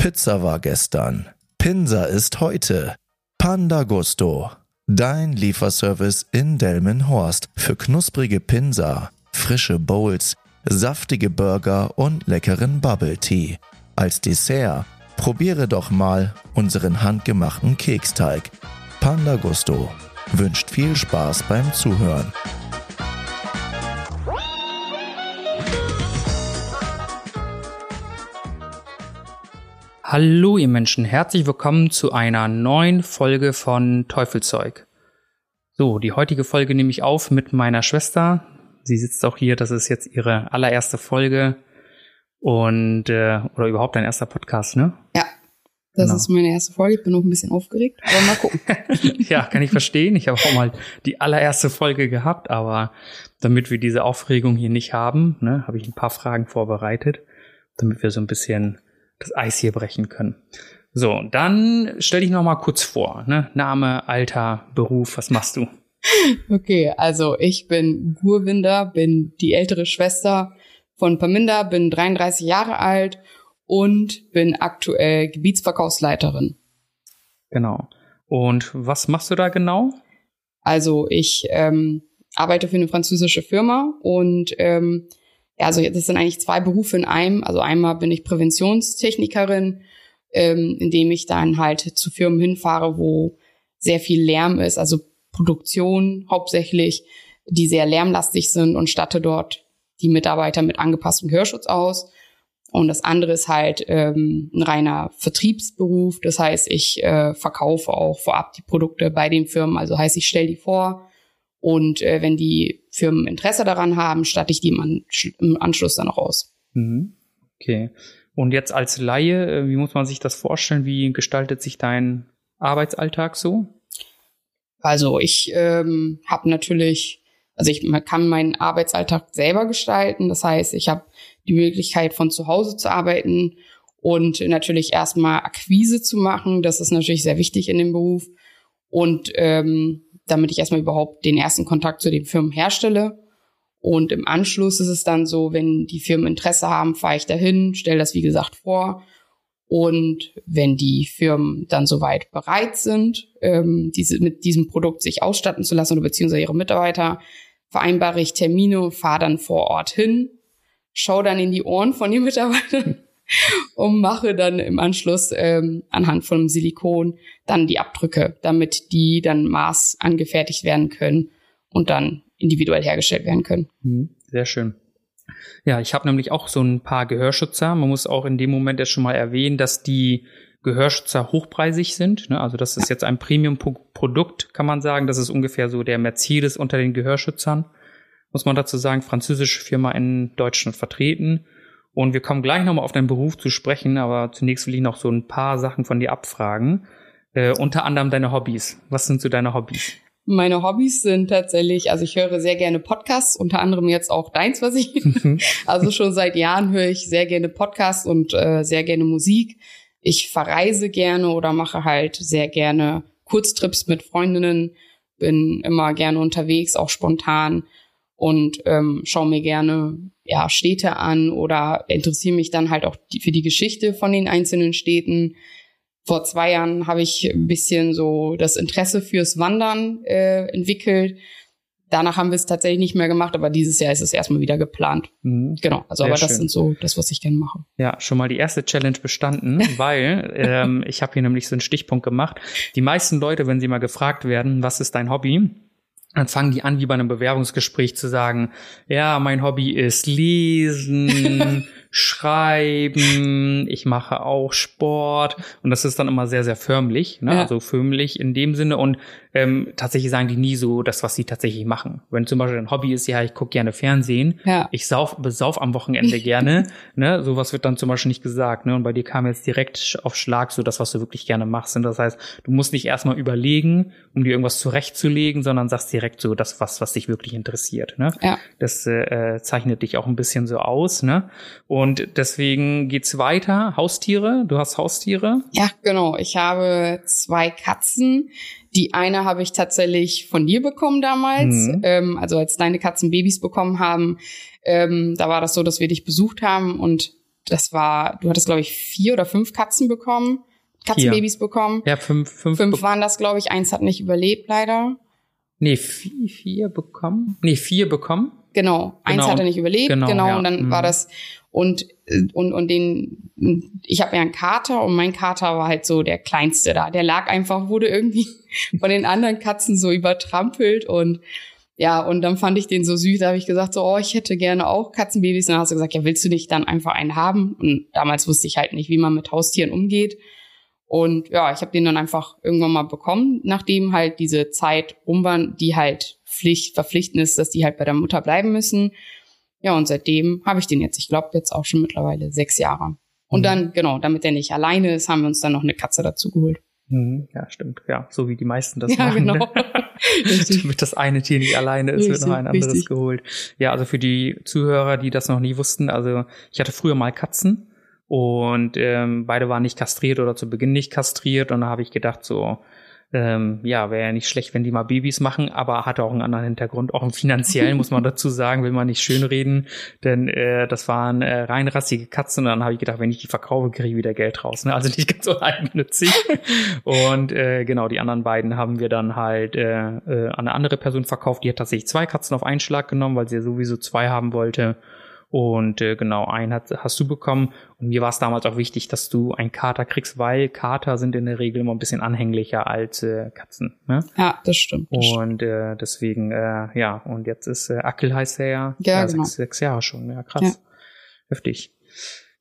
Pizza war gestern. Pinsa ist heute. Panda Gusto. Dein Lieferservice in Delmenhorst für knusprige Pinsa, frische Bowls, saftige Burger und leckeren Bubble Tea. Als Dessert probiere doch mal unseren handgemachten Keksteig. Panda Gusto wünscht viel Spaß beim Zuhören. Hallo ihr Menschen, herzlich willkommen zu einer neuen Folge von Teufelzeug. So, die heutige Folge nehme ich auf mit meiner Schwester. Sie sitzt auch hier, das ist jetzt ihre allererste Folge und äh, oder überhaupt dein erster Podcast, ne? Ja, das genau. ist meine erste Folge. Ich bin noch ein bisschen aufgeregt, aber mal gucken. ja, kann ich verstehen. Ich habe auch mal die allererste Folge gehabt, aber damit wir diese Aufregung hier nicht haben, ne, habe ich ein paar Fragen vorbereitet, damit wir so ein bisschen das Eis hier brechen können. So, dann stell dich noch mal kurz vor. Ne? Name, Alter, Beruf, was machst du? Okay, also ich bin Gurwinder, bin die ältere Schwester von Paminda, bin 33 Jahre alt und bin aktuell Gebietsverkaufsleiterin. Genau. Und was machst du da genau? Also ich ähm, arbeite für eine französische Firma und ähm, ja, also das sind eigentlich zwei Berufe in einem. Also einmal bin ich Präventionstechnikerin, ähm, indem ich dann halt zu Firmen hinfahre, wo sehr viel Lärm ist, also Produktion hauptsächlich, die sehr lärmlastig sind und statte dort die Mitarbeiter mit angepasstem Hörschutz aus. Und das andere ist halt ähm, ein reiner Vertriebsberuf. Das heißt, ich äh, verkaufe auch vorab die Produkte bei den Firmen. Also heißt, ich stelle die vor, und äh, wenn die Firmen Interesse daran haben, statte ich die im, An im Anschluss dann auch aus. Mhm. Okay. Und jetzt als Laie, äh, wie muss man sich das vorstellen? Wie gestaltet sich dein Arbeitsalltag so? Also ich ähm, habe natürlich, also ich kann meinen Arbeitsalltag selber gestalten. Das heißt, ich habe die Möglichkeit von zu Hause zu arbeiten und natürlich erstmal Akquise zu machen. Das ist natürlich sehr wichtig in dem Beruf. Und ähm, damit ich erstmal überhaupt den ersten Kontakt zu den Firmen herstelle. Und im Anschluss ist es dann so, wenn die Firmen Interesse haben, fahre ich dahin, stelle das wie gesagt vor. Und wenn die Firmen dann soweit bereit sind, ähm, diese, mit diesem Produkt sich ausstatten zu lassen oder beziehungsweise ihre Mitarbeiter, vereinbare ich Termine fahre dann vor Ort hin, schaue dann in die Ohren von den Mitarbeitern und mache dann im Anschluss ähm, anhand von Silikon dann die Abdrücke, damit die dann Maß angefertigt werden können und dann individuell hergestellt werden können. Mhm. Sehr schön. Ja, ich habe nämlich auch so ein paar Gehörschützer. Man muss auch in dem Moment ja schon mal erwähnen, dass die Gehörschützer hochpreisig sind. Ne? Also das ist jetzt ein Premium-Produkt, kann man sagen. Das ist ungefähr so der Mercedes unter den Gehörschützern. Muss man dazu sagen, französische Firma in Deutschland vertreten. Und wir kommen gleich nochmal auf deinen Beruf zu sprechen, aber zunächst will ich noch so ein paar Sachen von dir abfragen. Äh, unter anderem deine Hobbys. Was sind so deine Hobbys? Meine Hobbys sind tatsächlich, also ich höre sehr gerne Podcasts, unter anderem jetzt auch deins, was ich. also schon seit Jahren höre ich sehr gerne Podcasts und äh, sehr gerne Musik. Ich verreise gerne oder mache halt sehr gerne Kurztrips mit Freundinnen, bin immer gerne unterwegs, auch spontan und ähm, schaue mir gerne ja, Städte an oder interessiere mich dann halt auch die, für die Geschichte von den einzelnen Städten. Vor zwei Jahren habe ich ein bisschen so das Interesse fürs Wandern äh, entwickelt. Danach haben wir es tatsächlich nicht mehr gemacht, aber dieses Jahr ist es erstmal wieder geplant. Mhm. Genau, also Sehr aber das schön. sind so das, was ich gerne mache. Ja, schon mal die erste Challenge bestanden, weil ähm, ich habe hier nämlich so einen Stichpunkt gemacht. Die meisten Leute, wenn sie mal gefragt werden, was ist dein Hobby, dann fangen die an, wie bei einem Bewerbungsgespräch zu sagen, ja, mein Hobby ist lesen, schreiben, ich mache auch Sport und das ist dann immer sehr, sehr förmlich, ne? Ja. also förmlich in dem Sinne und ähm, tatsächlich sagen die nie so das, was sie tatsächlich machen. Wenn zum Beispiel ein Hobby ist, ja, ich gucke gerne Fernsehen, ja. ich sauf, besauf am Wochenende gerne, ne, sowas wird dann zum Beispiel nicht gesagt, ne, und bei dir kam jetzt direkt auf Schlag so das, was du wirklich gerne machst. Und das heißt, du musst nicht erstmal überlegen, um dir irgendwas zurechtzulegen, sondern sagst direkt so das, was, was dich wirklich interessiert, ne. Ja. Das äh, zeichnet dich auch ein bisschen so aus, ne. Und deswegen geht's weiter. Haustiere, du hast Haustiere? Ja, genau. Ich habe zwei Katzen die eine habe ich tatsächlich von dir bekommen damals. Mhm. Ähm, also als deine Katzen Babys bekommen haben, ähm, da war das so, dass wir dich besucht haben und das war, du hattest, glaube ich, vier oder fünf Katzen bekommen, Katzenbabys bekommen. Ja, fünf, fünf, Fünf waren das, glaube ich. Eins hat nicht überlebt, leider. Nee, vier, vier bekommen? Nee, vier bekommen. Genau, eins Genau, hat er nicht überlebt, genau, genau, ja, und dann mhm. war das und und und den ich habe ja einen Kater und mein Kater war halt so der kleinste da. Der lag einfach wurde irgendwie von den anderen Katzen so übertrampelt und ja, und dann fand ich den so süß, da habe ich gesagt so, oh, ich hätte gerne auch Katzenbabys und dann hast du gesagt, ja, willst du nicht dann einfach einen haben? Und damals wusste ich halt nicht, wie man mit Haustieren umgeht. Und ja, ich habe den dann einfach irgendwann mal bekommen, nachdem halt diese Zeit rum war, die halt Pflicht, verpflichtend ist, dass die halt bei der Mutter bleiben müssen. Ja, und seitdem habe ich den jetzt, ich glaube, jetzt auch schon mittlerweile sechs Jahre. Und Mhm. dann, genau, damit der nicht alleine ist, haben wir uns dann noch eine Katze dazu geholt. Mhm, Ja, stimmt. Ja, so wie die meisten das Ja, machen. genau. Ne? Richtig. Damit das eine Tier nicht alleine ist, wird Richtig, noch ein anderes richtig. geholt. Ja, also für die Zuhörer, die das noch nie wussten, also ich hatte früher mal Katzen und ähm, beide waren nicht kastriert oder zu Beginn nicht kastriert und da habe ich gedacht so, ähm, ja, wäre ja nicht schlecht, wenn die mal Babys machen, aber hatte auch einen anderen Hintergrund, auch im finanziellen, muss man dazu sagen, will man nicht schönreden, denn äh, das waren äh, reinrassige Katzen und dann habe ich gedacht, wenn ich die verkaufe, kriege ich wieder Geld raus. Ne? Also nicht ganz so eigennützig. und äh, genau, die anderen beiden haben wir dann halt äh, äh, an eine andere Person verkauft, die hat tatsächlich zwei Katzen auf einen Schlag genommen, weil sie ja sowieso zwei haben wollte. Und äh, genau, einen hat, hast du bekommen. Und mir war es damals auch wichtig, dass du einen Kater kriegst, weil Kater sind in der Regel immer ein bisschen anhänglicher als äh, Katzen. Ne? Ja, das stimmt. Das. Und äh, deswegen, äh, ja, und jetzt ist äh, Ackel heißt er ja, Ja, genau. sechs, sechs Jahre schon. Ja, krass. Ja. Heftig.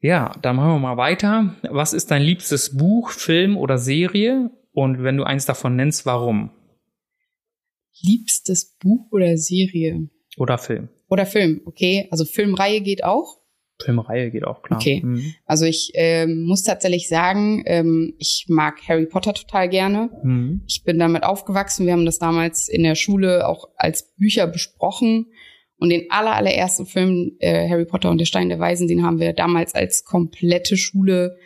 Ja, dann machen wir mal weiter. Was ist dein liebstes Buch, Film oder Serie? Und wenn du eins davon nennst, warum? Liebstes Buch oder Serie? Oder Film? Oder Film, okay. Also Filmreihe geht auch. Filmreihe geht auch klar. Okay. Mhm. Also ich ähm, muss tatsächlich sagen, ähm, ich mag Harry Potter total gerne. Mhm. Ich bin damit aufgewachsen. Wir haben das damals in der Schule auch als Bücher besprochen. Und den aller, allerersten Film, äh, Harry Potter und der Stein der Weisen, den haben wir damals als komplette Schule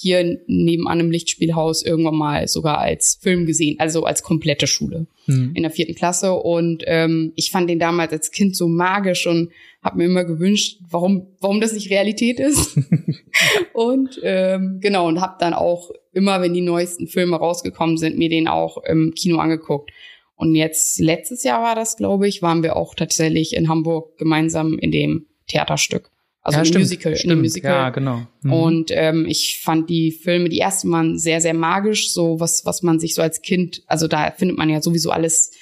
hier nebenan im Lichtspielhaus irgendwann mal sogar als Film gesehen, also als komplette Schule Mhm. in der vierten Klasse. Und ähm, ich fand den damals als Kind so magisch und habe mir immer gewünscht, warum, warum das nicht Realität ist. und ähm, genau, und habe dann auch immer, wenn die neuesten Filme rausgekommen sind, mir den auch im Kino angeguckt. Und jetzt, letztes Jahr war das, glaube ich, waren wir auch tatsächlich in Hamburg gemeinsam in dem Theaterstück. Also ja, im stimmt, Musical. In Stimmt. dem Musical. Ja, genau. Mhm. Und ähm, ich fand die Filme, die ersten waren sehr, sehr magisch, so was, was man sich so als Kind, also da findet man ja sowieso alles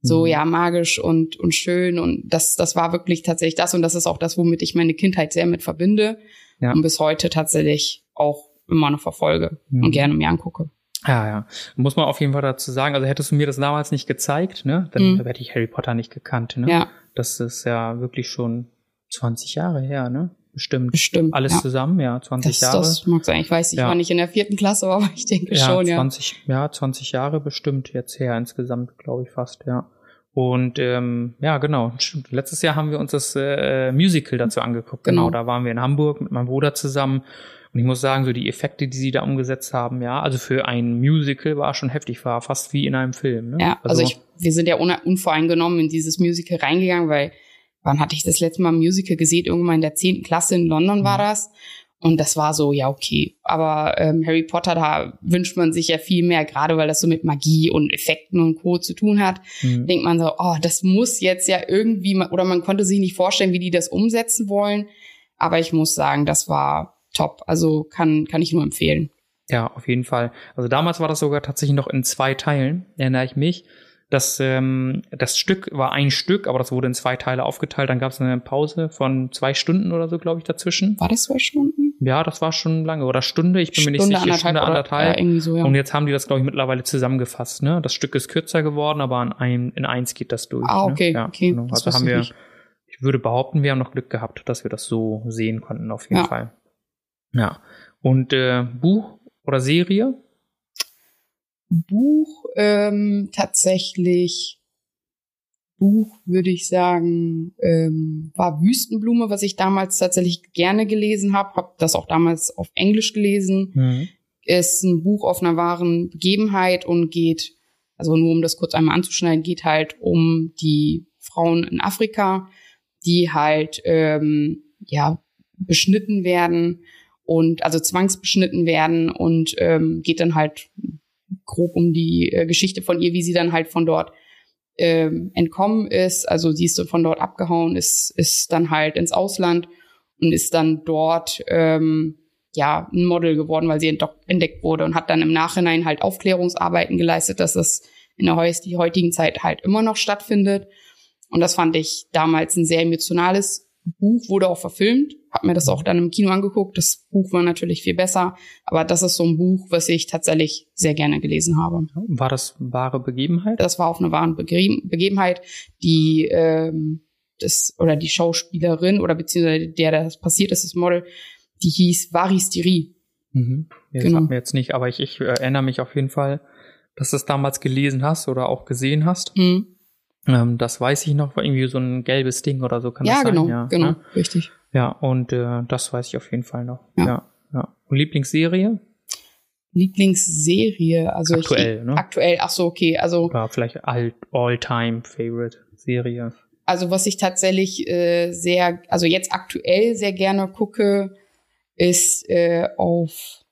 so, Mhm. ja, magisch und, und schön. Und das, das war wirklich tatsächlich das. Und das ist auch das, womit ich meine Kindheit sehr mit verbinde. Ja. Und bis heute tatsächlich auch immer noch verfolge Mhm. und gerne mir angucke. Ja, ja. Muss man auf jeden Fall dazu sagen, also hättest du mir das damals nicht gezeigt, ne, dann Mhm. hätte ich Harry Potter nicht gekannt, ne? Ja, Das ist ja wirklich schon 20 Jahre her, ne? Bestimmt. bestimmt. Alles ja. zusammen, ja, 20 Das, Jahre. das mag sein. Ich weiß, ich Ja. war nicht in der vierten Klasse, aber ich denke ja, schon, ja. 20, ja, 20 Jahre bestimmt jetzt her insgesamt, glaube ich fast, ja. Und ähm, ja, genau, stimmt. Letztes Jahr haben wir uns das äh, Musical dazu angeguckt. Genau. Genau. da waren wir in Hamburg mit meinem Bruder zusammen. Und ich muss sagen, so die Effekte, die sie da umgesetzt haben, ja, also für ein Musical war schon heftig, war fast wie in einem Film. Ne? Ja, also, ich, wir sind ja un unvoreingenommen in dieses Musical reingegangen, weil wann hatte ich das letzte Mal ein Musical gesehen? Irgendwann in der zehnten Klasse in London war Mhm. das. Und das war so, ja, okay. Aber ähm, Harry Potter, da wünscht man sich ja viel mehr, gerade weil das so mit Magie und Effekten und Co. zu tun hat. Mhm. Denkt man so, oh, das muss jetzt ja irgendwie, oder man konnte sich nicht vorstellen, wie die das umsetzen wollen. Aber ich muss sagen, das war top. Also kann, kann ich nur empfehlen. Ja, auf jeden Fall. Also damals war das sogar tatsächlich noch in zwei Teilen, erinnere ich mich. Das, ähm, das Stück war ein Stück, aber das wurde in zwei Teile aufgeteilt. Dann gab es eine Pause von zwei Stunden oder so, glaube ich, dazwischen. War das zwei Stunden? Ja, das war schon lange. Oder Stunde, ich bin mir nicht Stunde, sicher. Stunde, oder- anderthalb. Ja, irgendwie so, ja. Und jetzt haben die das, glaube ich, mittlerweile zusammengefasst. Ne? Das Stück ist kürzer geworden, aber in, ein, in eins geht das durch. Ah, okay, ne? ja, okay. Genau. Das Also haben ich wir, nicht. ich würde behaupten, wir haben noch Glück gehabt, dass wir das so sehen konnten, auf jeden Ja. Fall. Ja. Und äh, Buch oder Serie? Buch ähm, tatsächlich Buch würde ich sagen ähm, war Wüstenblume, was ich damals tatsächlich gerne gelesen habe, habe das auch damals auf Englisch gelesen. Mhm. Ist ein Buch auf einer wahren Begebenheit und geht also nur um das kurz einmal anzuschneiden, geht halt um die Frauen in Afrika, die halt ähm, ja beschnitten werden und also zwangsbeschnitten werden und ähm, geht dann halt grob um die äh, Geschichte von ihr, wie sie dann halt von dort ähm, entkommen ist. Also sie ist von dort abgehauen, ist, ist dann halt ins Ausland und ist dann dort ähm, ja ein Model geworden, weil sie entdeckt wurde und hat dann im Nachhinein halt Aufklärungsarbeiten geleistet, dass das in der heutigen Zeit halt immer noch stattfindet. Und das fand ich damals ein sehr emotionales Buch, wurde auch verfilmt, hab mir das auch dann im Kino angeguckt. Das Buch war natürlich viel besser, aber das ist so ein Buch, was ich tatsächlich sehr gerne gelesen habe. War das wahre Begebenheit? Das war auf eine wahre Begebenheit, die ähm, das oder die Schauspielerin oder beziehungsweise der, der das passiert ist, das Model, die hieß Varis Diri. Mhm. Ja, genau. Das mir jetzt nicht, aber ich, ich erinnere mich auf jeden Fall, dass du es damals gelesen hast oder auch gesehen hast. Mhm. Ähm, das weiß ich noch, war irgendwie so ein gelbes Ding oder so kann ja, das sein. Genau, ja, genau, ja, richtig. Ja, und äh, das weiß ich auf jeden Fall noch. Ja, ja. ja. Und Lieblingsserie? Lieblingsserie, also aktuell, ich, ne? Aktuell, ach so, okay, also oder vielleicht all-time Favorite Serie. Also was ich tatsächlich äh, sehr, also jetzt aktuell sehr gerne gucke, ist äh, auf,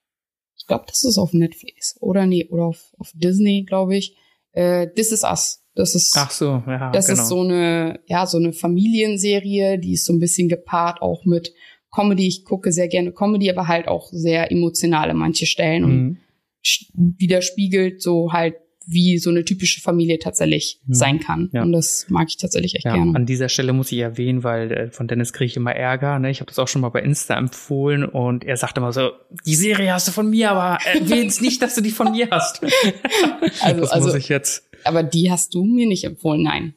ich glaube, das ist auf Netflix oder nee, oder auf, auf Disney, glaube ich. Äh, This is Us. Das ist, Ach so, ja, das genau. ist so eine, ja, so eine Familienserie, die ist so ein bisschen gepaart auch mit Comedy. Ich gucke sehr gerne Comedy, aber halt auch sehr emotional an manche Stellen Mhm. und widerspiegelt so halt wie so eine typische Familie tatsächlich Mhm. sein kann. Ja. Und das mag ich tatsächlich echt Ja, gerne. an dieser Stelle muss ich erwähnen, weil äh, von Dennis kriege ich immer Ärger. Ne? Ich habe das auch schon mal bei Insta empfohlen und er sagt immer so, die Serie hast du von mir, aber erwähn's nicht, dass du die von mir hast. Also- das also- muss ich jetzt. Aber die hast du mir nicht empfohlen, nein.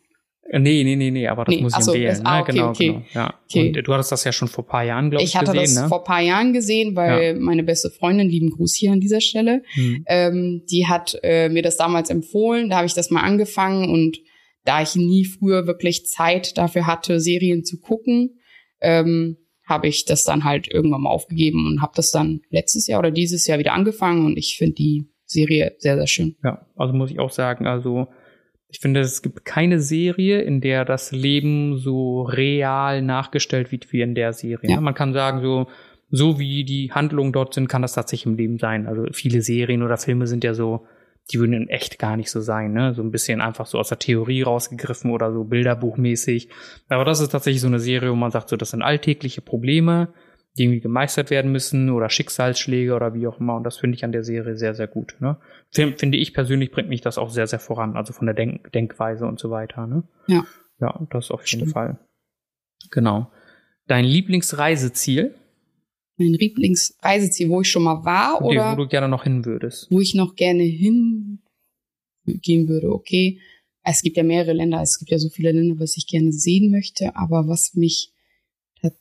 Nee, nee, nee, nee, aber das Nee, muss ich so, empfehlen. das- ah, ne? okay, genau, okay. genau. Ja. Okay. Und du hattest das ja schon vor paar Jahren, glaube ich, Ich hatte gesehen, das ne? vor paar Jahren gesehen, weil meine beste Freundin, lieben Gruß hier an dieser Stelle, Hm. ähm, die hat äh, mir das damals empfohlen. Da habe ich das mal angefangen und da ich nie früher wirklich Zeit dafür hatte, Serien zu gucken, ähm, habe ich das dann halt irgendwann mal aufgegeben und habe das dann letztes Jahr oder dieses Jahr wieder angefangen und ich finde die Serie sehr, sehr schön. Ja, also muss ich auch sagen, also ich finde, es gibt keine Serie, in der das Leben so real nachgestellt wird wie in der Serie. Ja. Man kann sagen, so, so wie die Handlungen dort sind, kann das tatsächlich im Leben sein. Also viele Serien oder Filme sind ja so, die würden in echt gar nicht so sein, ne? So ein bisschen einfach so aus der Theorie rausgegriffen oder so bilderbuchmäßig. Aber das ist tatsächlich so eine Serie, wo man sagt, so, das sind alltägliche Probleme, die irgendwie gemeistert werden müssen oder Schicksalsschläge oder wie auch immer. Und das finde ich an der Serie sehr, sehr gut. Ne? Find- Finde ich persönlich bringt mich das auch sehr, sehr voran, also von der Denk Denkweise und so weiter. Ne? Ja. Ja, das auf jeden Stimmt. Fall. Genau. Dein Lieblingsreiseziel, Mein Lieblingsreiseziel, wo ich schon mal war dir- oder wo du gerne noch hin würdest. wo ich noch gerne hingehen würde, okay. Es gibt ja mehrere Länder, es gibt ja so viele Länder, was ich gerne sehen möchte, aber was mich,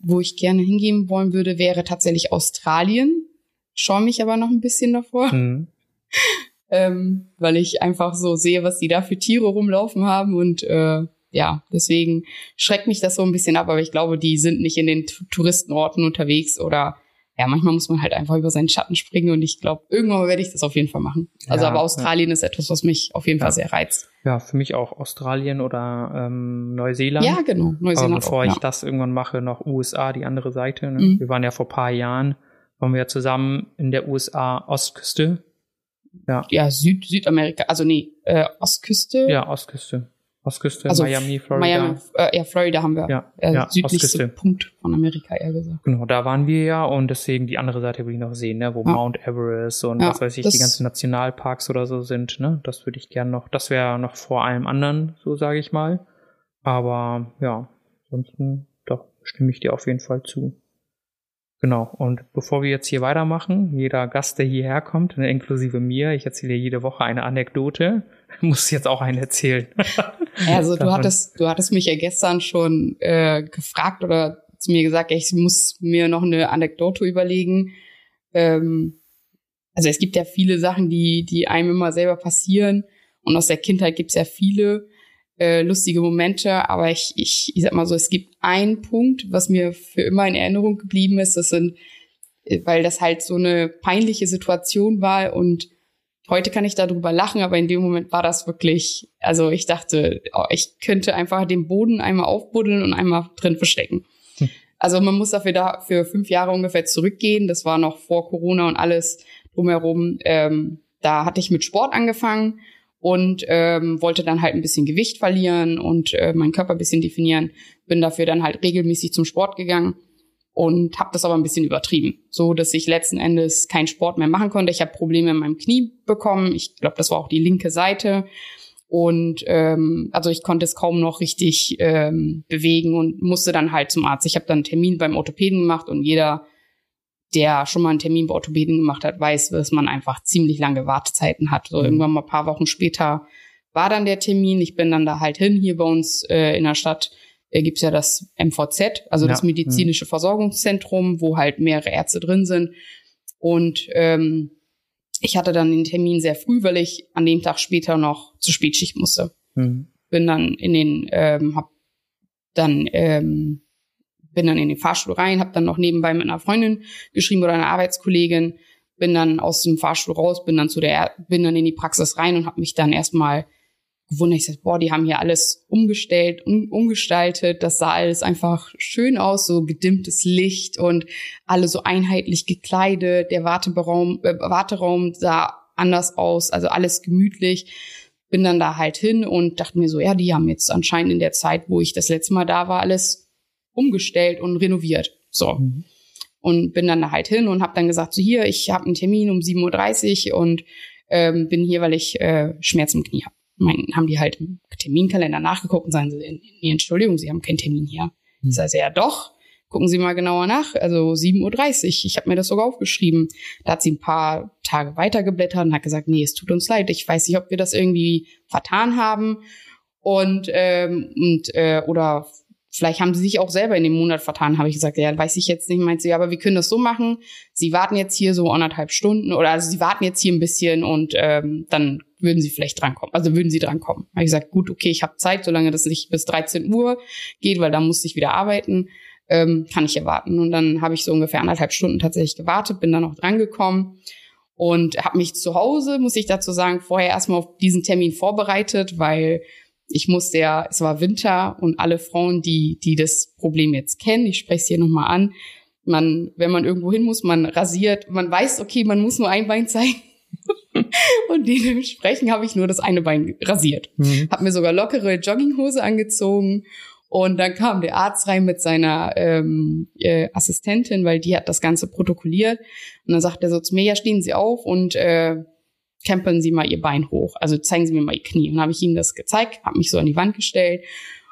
wo ich gerne hingehen wollen würde, wäre tatsächlich Australien. Schaue mich aber noch ein bisschen davor, Mhm. ähm, weil ich einfach so sehe, was die da für Tiere rumlaufen haben und äh, ja, deswegen schreckt mich das so ein bisschen ab, aber ich glaube, die sind nicht in den Touristenorten unterwegs oder ja, manchmal muss man halt einfach über seinen Schatten springen und ich glaube, irgendwann werde ich das auf jeden Fall machen. Also Ja, aber Australien ist etwas, was mich auf jeden Ja. Fall sehr reizt. Ja, für mich auch Australien oder ähm, Neuseeland. Ja, genau. Aber Neuseeland bevor auch, ich ja. das irgendwann mache, noch USA, die andere Seite. Ne? Mhm. Wir waren ja vor paar Jahren, waren wir ja zusammen in der USA Ostküste. Ja, ja, Süd Südamerika, also nee, äh, Ostküste. ja, Ostküste. Ostküste, Also Miami, Florida. Miami, äh, ja, Florida haben wir. Ja, äh, ja, südlichste Ostküste. Punkt von Amerika, eher gesagt. Genau, da waren wir ja und deswegen die andere Seite will ich noch sehen, ne, wo Ja. Mount Everest und Ja, was weiß ich, die ganzen Nationalparks oder so sind, ne? Das würde ich gern noch, das wäre noch vor allem anderen, so sage ich mal. Aber ja, ansonsten doch stimme ich dir auf jeden Fall zu. Genau, und bevor wir jetzt hier weitermachen, jeder Gast, der hierher kommt, ne, inklusive mir, ich erzähle jede Woche eine Anekdote, muss jetzt auch eine erzählen. Also du hattest, du hattest mich ja gestern schon äh, gefragt oder zu mir gesagt, ich muss mir noch eine Anekdote überlegen. Ähm, also es gibt ja viele Sachen, die, die einem immer selber passieren. Und aus der Kindheit gibt's ja viele äh, lustige Momente. Aber ich, ich, ich sag mal so, es gibt einen Punkt, was mir für immer in Erinnerung geblieben ist. Das sind, äh, weil das halt so eine peinliche Situation war und Heute kann ich darüber lachen, aber in dem Moment war das wirklich, also ich dachte, oh, ich könnte einfach den Boden einmal aufbuddeln und einmal drin verstecken. Hm. Also man muss dafür da für fünf Jahre ungefähr zurückgehen. Das war noch vor Corona und alles drumherum. Ähm, da hatte ich mit Sport angefangen und ähm, wollte dann halt ein bisschen Gewicht verlieren und äh, meinen Körper ein bisschen definieren. Bin dafür dann halt regelmäßig zum Sport gegangen und habe das aber ein bisschen übertrieben, so dass ich letzten Endes keinen Sport mehr machen konnte. Ich habe Probleme in meinem Knie bekommen. Ich glaube, das war auch die linke Seite. Und ähm, also ich konnte es kaum noch richtig ähm, bewegen und musste dann halt zum Arzt. Ich habe dann einen Termin beim Orthopäden gemacht und jeder, der schon mal einen Termin bei Orthopäden gemacht hat, weiß, dass man einfach ziemlich lange Wartezeiten hat. So mhm. irgendwann mal ein paar Wochen später war dann der Termin. Ich bin dann da halt hin hier bei uns äh, in der Stadt äh, gibt's ja das MVZ, also ja. das medizinische mhm. Versorgungszentrum, wo halt mehrere Ärzte drin sind. Und ähm, ich hatte dann den Termin sehr früh, weil ich an dem Tag später noch zur Spätschicht musste. Mhm. Bin dann in den, ähm, hab dann ähm, bin dann in den Fahrstuhl rein, habe dann noch nebenbei mit einer Freundin geschrieben oder einer Arbeitskollegin, bin dann aus dem Fahrstuhl raus, bin dann zu der, bin dann in die Praxis rein und habe mich dann erstmal gewundert. Ich sag, boah, die haben hier alles umgestellt, um, umgestaltet. Das sah alles einfach schön aus, so gedimmtes Licht und alle so einheitlich gekleidet. Der Warteraum, äh, Warteraum sah anders aus, also alles gemütlich. Bin dann da halt hin und dachte mir so, ja, die haben jetzt anscheinend in der Zeit, wo ich das letzte Mal da war, alles umgestellt und renoviert. So. Mhm. Und bin dann da halt hin und habe dann gesagt, so hier, ich habe einen Termin um 7.30 Uhr und ähm, bin hier, weil ich äh, Schmerzen im Knie habe mein, haben die halt im Terminkalender nachgeguckt und sagen sie, nee, Entschuldigung, Sie haben keinen Termin hier. Hm. Ich sage, ja doch, gucken Sie mal genauer nach. Also 7.30 Uhr, ich habe mir das sogar aufgeschrieben. Da hat sie ein paar Tage weitergeblättert und hat gesagt, nee, es tut uns leid, ich weiß nicht, ob wir das irgendwie vertan haben. Und, ähm, und äh, oder vielleicht haben sie sich auch selber in dem Monat vertan, habe ich gesagt, ja, weiß ich jetzt nicht. Meint sie, aber wir können das so machen. Sie warten jetzt hier so anderthalb Stunden oder also sie warten jetzt hier ein bisschen und ähm, dann würden sie vielleicht drankommen. Also würden sie drankommen. Habe ich gesagt, gut, okay, ich habe Zeit, solange das nicht bis 13 Uhr geht, weil da musste ich wieder arbeiten, ähm, kann ich erwarten. Und dann habe ich so ungefähr anderthalb Stunden tatsächlich gewartet, bin dann noch drangekommen und habe mich zu Hause, muss ich dazu sagen, vorher erstmal auf diesen Termin vorbereitet, weil ich musste ja, es war Winter und alle Frauen, die, die das Problem jetzt kennen, ich spreche es hier nochmal an, man, wenn man irgendwo hin muss, man rasiert, man weiß, okay, man muss nur ein Bein zeigen. Und dementsprechend habe ich nur das eine Bein rasiert. Mhm. Hab mir sogar lockere Jogginghose angezogen und dann kam der Arzt rein mit seiner ähm, äh, Assistentin, weil die hat das Ganze protokolliert. Und dann sagt er so zu mir, ja, stehen Sie auf und äh, krempeln Sie mal Ihr Bein hoch. Also zeigen Sie mir mal Ihr Knie. Und dann habe ich ihm das gezeigt, habe mich so an die Wand gestellt.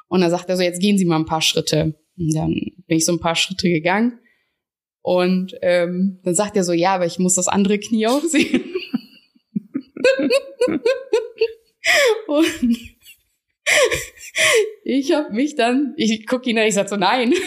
Und dann sagt er so, jetzt gehen Sie mal ein paar Schritte. Und dann bin ich so ein paar Schritte gegangen. Und ähm, dann sagt er so, ja, aber ich muss das andere Knie auch sehen. und ich habe mich dann, ich gucke ihn an, ich sag so, nein.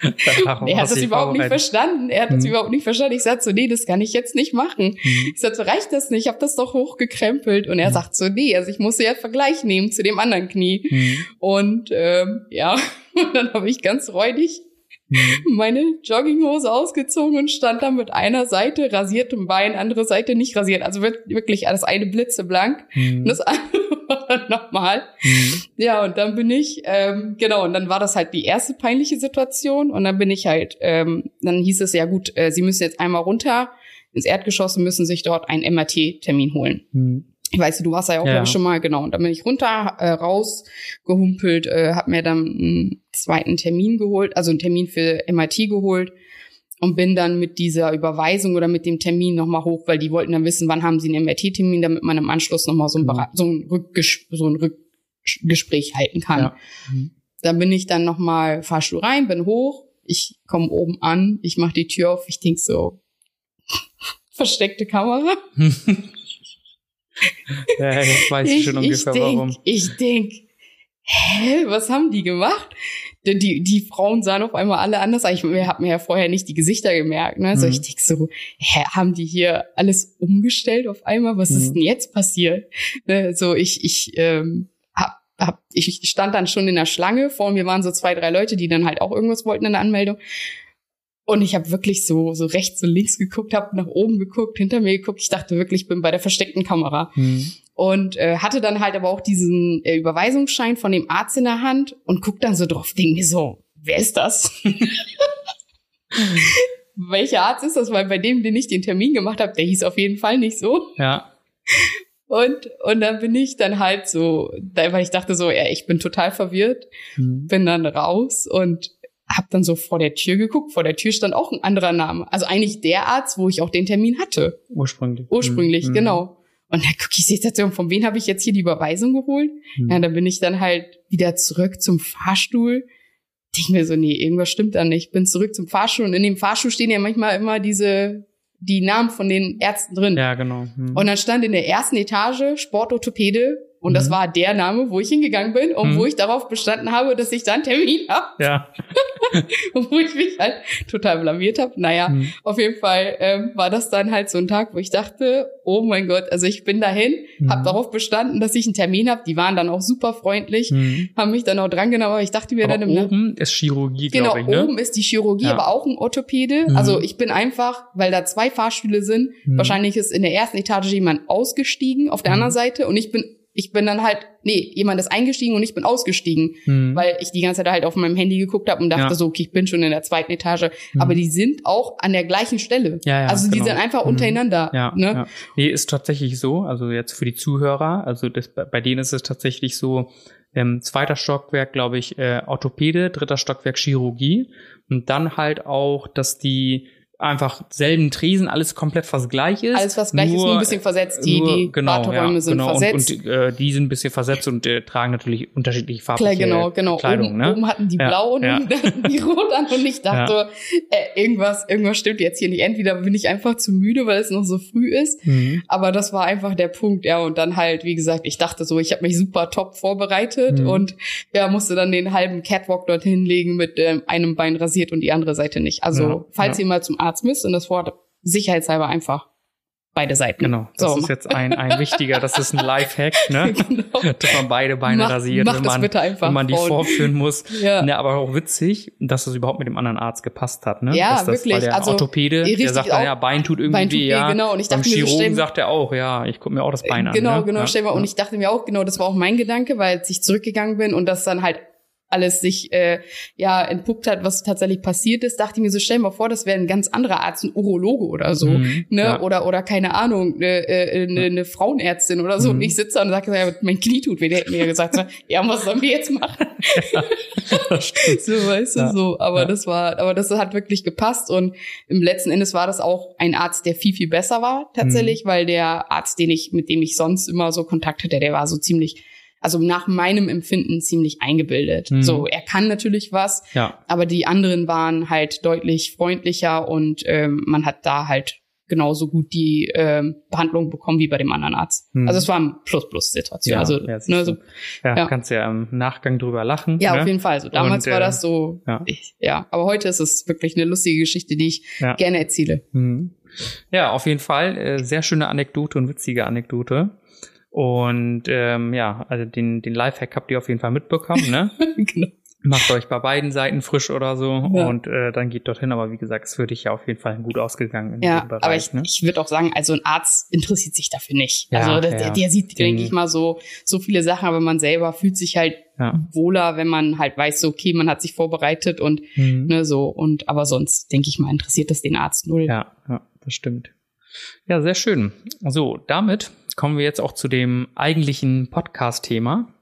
er hat das überhaupt nicht verstanden. Er hat das mhm. überhaupt nicht verstanden. Ich sag so, nee, das kann ich jetzt nicht machen. Mhm. Ich sag so, reicht das nicht? Ich habe das doch hochgekrempelt. Und er mhm. sagt so, nee, also ich muss ja Vergleich nehmen zu dem anderen Knie. Mhm. Und ähm, ja, und dann habe ich ganz räudig. Meine Jogginghose ausgezogen und stand da mit einer Seite rasiertem Bein, andere Seite nicht rasiert. Also wirklich alles eine blitzeblank mhm. und das andere war dann nochmal. Mhm. Ja, und dann bin ich, ähm, genau, und dann war das halt die erste peinliche Situation und dann bin ich halt, ähm, dann hieß es ja gut, äh, Sie müssen jetzt einmal runter ins Erdgeschoss und müssen sich dort einen MRT-Termin holen. Mhm ich weiß, du warst ja auch ja. schon mal, genau. Und dann bin ich runter, äh, rausgehumpelt, äh, hab mir dann einen zweiten Termin geholt, also einen Termin für MIT geholt und bin dann mit dieser Überweisung oder mit dem Termin nochmal hoch, weil die wollten dann wissen, wann haben sie einen MRT-Termin, damit man im Anschluss nochmal so ein, mhm. so ein, Rückges so ein Rückgespräch halten kann. Ja. Mhm. Dann bin ich dann nochmal Fahrstuhl rein, bin hoch, ich komme oben an, ich mache die Tür auf, ich denk so, versteckte Kamera. ja, jetzt weiß ich, ich schon ungefähr ich denk, warum. Ich denk, hä, was haben die gemacht? Die, die, die Frauen sahen auf einmal alle anders. Ich habe mir ja vorher nicht die Gesichter gemerkt. Ne? Also mhm. ich denk so, hä, haben die hier alles umgestellt auf einmal? Was mhm. ist denn jetzt passiert? Ne? So, ich, ich, ähm, hab, hab, ich stand dann schon in der Schlange. Vor mir waren so zwei, drei Leute, die dann halt auch irgendwas wollten in der Anmeldung. Und ich habe wirklich so, so rechts und links geguckt, habe nach oben geguckt, hinter mir geguckt. Ich dachte wirklich, ich bin bei der versteckten Kamera. Mhm. Und äh, hatte dann halt aber auch diesen äh, Überweisungsschein von dem Arzt in der Hand und guck dann so drauf, denk mir so, wer ist das? Welcher Arzt ist das? Weil bei dem, den ich den Termin gemacht habe, der hieß auf jeden Fall nicht so. Ja. Und, und dann bin ich dann halt so, weil ich dachte so, ja, ich bin total verwirrt, Mhm. bin dann raus und hab dann so vor der Tür geguckt. Vor der Tür stand auch ein anderer Name. Also eigentlich der Arzt, wo ich auch den Termin hatte. Ursprünglich. Ursprünglich, Mhm. genau. Und dann gucke ich Situation, von wem habe ich jetzt hier die Überweisung geholt? Mhm. Ja, dann bin ich dann halt wieder zurück zum Fahrstuhl. Denke mir so, nee, irgendwas stimmt da nicht. Bin zurück zum Fahrstuhl und in dem Fahrstuhl stehen ja manchmal immer diese, die Namen von den Ärzten drin. Ja, genau. Mhm. Und dann stand in der ersten Etage Sportorthopäde und das Mhm. war der Name, wo ich hingegangen bin und Mhm. wo ich darauf bestanden habe, dass ich da einen Termin habe ja. und wo ich mich halt total blamiert habe. Naja, Mhm. auf jeden Fall ähm, war das dann halt so ein Tag, wo ich dachte, oh mein Gott, also ich bin dahin, Mhm. habe darauf bestanden, dass ich einen Termin habe. Die waren dann auch super freundlich, Mhm. haben mich dann auch drangenommen, aber ich dachte mir Aber dann im oben ist Chirurgie, Genau, glaube ich, ne? oben ist die Chirurgie, Ja. aber auch ein Orthopäde. Mhm. Also ich bin einfach, weil da zwei Fahrstühle sind, Mhm. wahrscheinlich ist in der ersten Etage jemand ausgestiegen auf der Mhm. anderen Seite und ich bin, ich bin dann halt, nee, jemand ist eingestiegen und ich bin ausgestiegen, Mhm. weil ich die ganze Zeit halt auf meinem Handy geguckt habe und dachte Ja. so, okay, ich bin schon in der zweiten Etage. Mhm. Aber die sind auch an der gleichen Stelle. Ja, ja, also die genau. sind einfach Mhm. untereinander. Ja, ne? ja. Nee, ist tatsächlich so. Also jetzt für die Zuhörer, also das, bei bei denen ist es tatsächlich so, ähm, zweiter Stockwerk, glaube ich, äh, Orthopäde, dritter Stockwerk Chirurgie und dann halt auch, dass die einfach selben Tresen, alles komplett fast gleich ist. Alles was gleich ist, nur ein bisschen versetzt. Die, nur- die genau, Warteräume ja, sind genau. versetzt. Und, und äh, die sind ein bisschen versetzt und äh, tragen natürlich unterschiedliche farbliche genau, genau. Kleidung. oben, ne? oben hatten die Ja, blau und ja. die rot an und ich dachte, äh, irgendwas, irgendwas stimmt jetzt hier nicht. Entweder bin ich einfach zu müde, weil es noch so früh ist, Mhm. aber das war einfach der Punkt, ja. Und dann halt, wie gesagt, ich dachte so, ich habe mich super top vorbereitet Mhm. und ja, musste dann den halben Catwalk dorthin legen mit ähm, einem Bein rasiert und die andere Seite nicht. Also, falls ihr mal zum Arzt müsst, und das Wort sicherheitshalber einfach beide Seiten. Genau, das So. ist jetzt ein, ein wichtiger, das ist ein Lifehack, ne? genau. dass man beide Beine Mach- rasiert, mach wenn man, bitte einfach, wenn man die Frauen. vorführen muss. Ja. Ne, aber auch witzig, dass es überhaupt mit dem anderen Arzt gepasst hat. Ne? Ja, das, wirklich, Weil der also, Orthopäde, der sagt dann, auch- ja, Bein tut irgendwie Bein tut weh, weh, ja. genau. Und ich Beim dachte mir so, Chirurgen sagt er auch, ja, ich gucke mir auch das Bein an. Genau, ne? genau, ja, stell mal. Und ich dachte mir auch, genau, das war auch mein Gedanke, weil als ich zurückgegangen bin und das dann halt alles sich äh, ja entpuppt hat, was tatsächlich passiert ist, dachte ich mir so, stell mal vor, das wäre ein ganz anderer Arzt, ein Urologe oder so, Mhm, ne, ja. oder oder keine Ahnung, eine, äh, eine, eine Frauenärztin oder so. Mhm. Und ich sitze da und sage, ja, mein Knie tut weh. Der hätte mir ja gesagt, ja, was sollen wir jetzt machen? Stimmt. so, weißt du, Ja. so. Aber Ja. das war, aber das hat wirklich gepasst und im letzten Endes war das auch ein Arzt, der viel, viel besser war, tatsächlich, Mhm. weil der Arzt, den ich, mit dem ich sonst immer so Kontakt hatte, der war so ziemlich, also nach meinem Empfinden ziemlich eingebildet. Mhm. So, er kann natürlich was, Ja, aber die anderen waren halt deutlich freundlicher und ähm, man hat da halt genauso gut die ähm, Behandlung bekommen wie bei dem anderen Arzt. Mhm. Also es war eine Plus-Plus-Situation. ja, also, ja, ne, du. so, ja, ja. kannst ja im Nachgang drüber lachen. ja, ne? auf jeden Fall. So, damals Und, war äh, das so, ja. ich, ja. Aber heute ist es wirklich eine lustige Geschichte, die ich Ja. gerne erzähle. Mhm. Ja, auf jeden Fall. Äh, sehr schöne Anekdote und witzige Anekdote. Und ähm, ja, also den, den Lifehack habt ihr auf jeden Fall mitbekommen, ne? genau. Macht euch bei beiden Seiten frisch oder so Ja. und äh, dann geht dorthin. Aber wie gesagt, es ist für dich ja auf jeden Fall gut ausgegangen in Ja, dem Bereich. aber ich, ne? ich würde auch sagen, also ein Arzt interessiert sich dafür nicht. Ja, also das, der, der sieht, Den- denke ich mal, so so viele Sachen, aber man selber fühlt sich halt wohler, wenn man halt weiß, so, okay, man hat sich vorbereitet und Mhm. ne, so und aber sonst denke ich mal interessiert das den Arzt null. Ja, ja, das stimmt. Ja, sehr schön. So, damit kommen wir jetzt auch zu dem eigentlichen Podcast-Thema.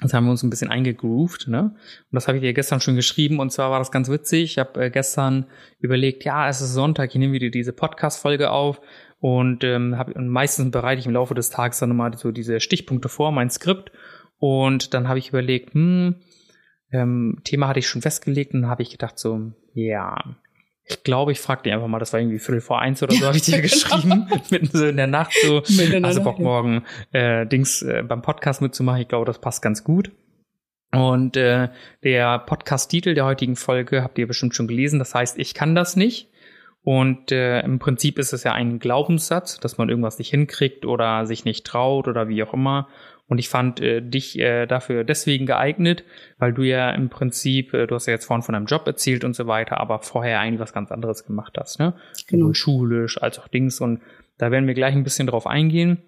Das haben wir uns ein bisschen eingegroovt, ne? Und das habe ich dir gestern schon geschrieben. Und zwar war das ganz witzig. Ich habe äh, gestern überlegt, ja, es ist Sonntag, ich nehme wieder diese Podcast-Folge auf. Und, ähm, hab, und meistens bereite ich im Laufe des Tages dann immer so diese Stichpunkte vor, mein Skript. Und dann habe ich überlegt, hm, ähm, Thema hatte ich schon festgelegt und dann habe ich gedacht so, ja, ich glaube, ich frage dich einfach mal, das war irgendwie Viertel vor eins oder so, habe ich dir genau. geschrieben, mitten so in der Nacht so, also Bock morgen äh, Dings äh, beim Podcast mitzumachen. Ich glaube, das passt ganz gut. Und äh, der Podcast-Titel der heutigen Folge habt ihr bestimmt schon gelesen. Das heißt, ich kann das nicht. Und äh, im Prinzip ist es ja ein Glaubenssatz, dass man irgendwas nicht hinkriegt oder sich nicht traut oder wie auch immer. Und ich fand äh, dich äh, dafür deswegen geeignet, weil du ja im Prinzip, äh, du hast ja jetzt vorhin von deinem Job erzählt und so weiter, aber vorher eigentlich was ganz anderes gemacht hast, ne? Genau. Sowohl schulisch als auch Dings. Und da werden wir gleich ein bisschen drauf eingehen.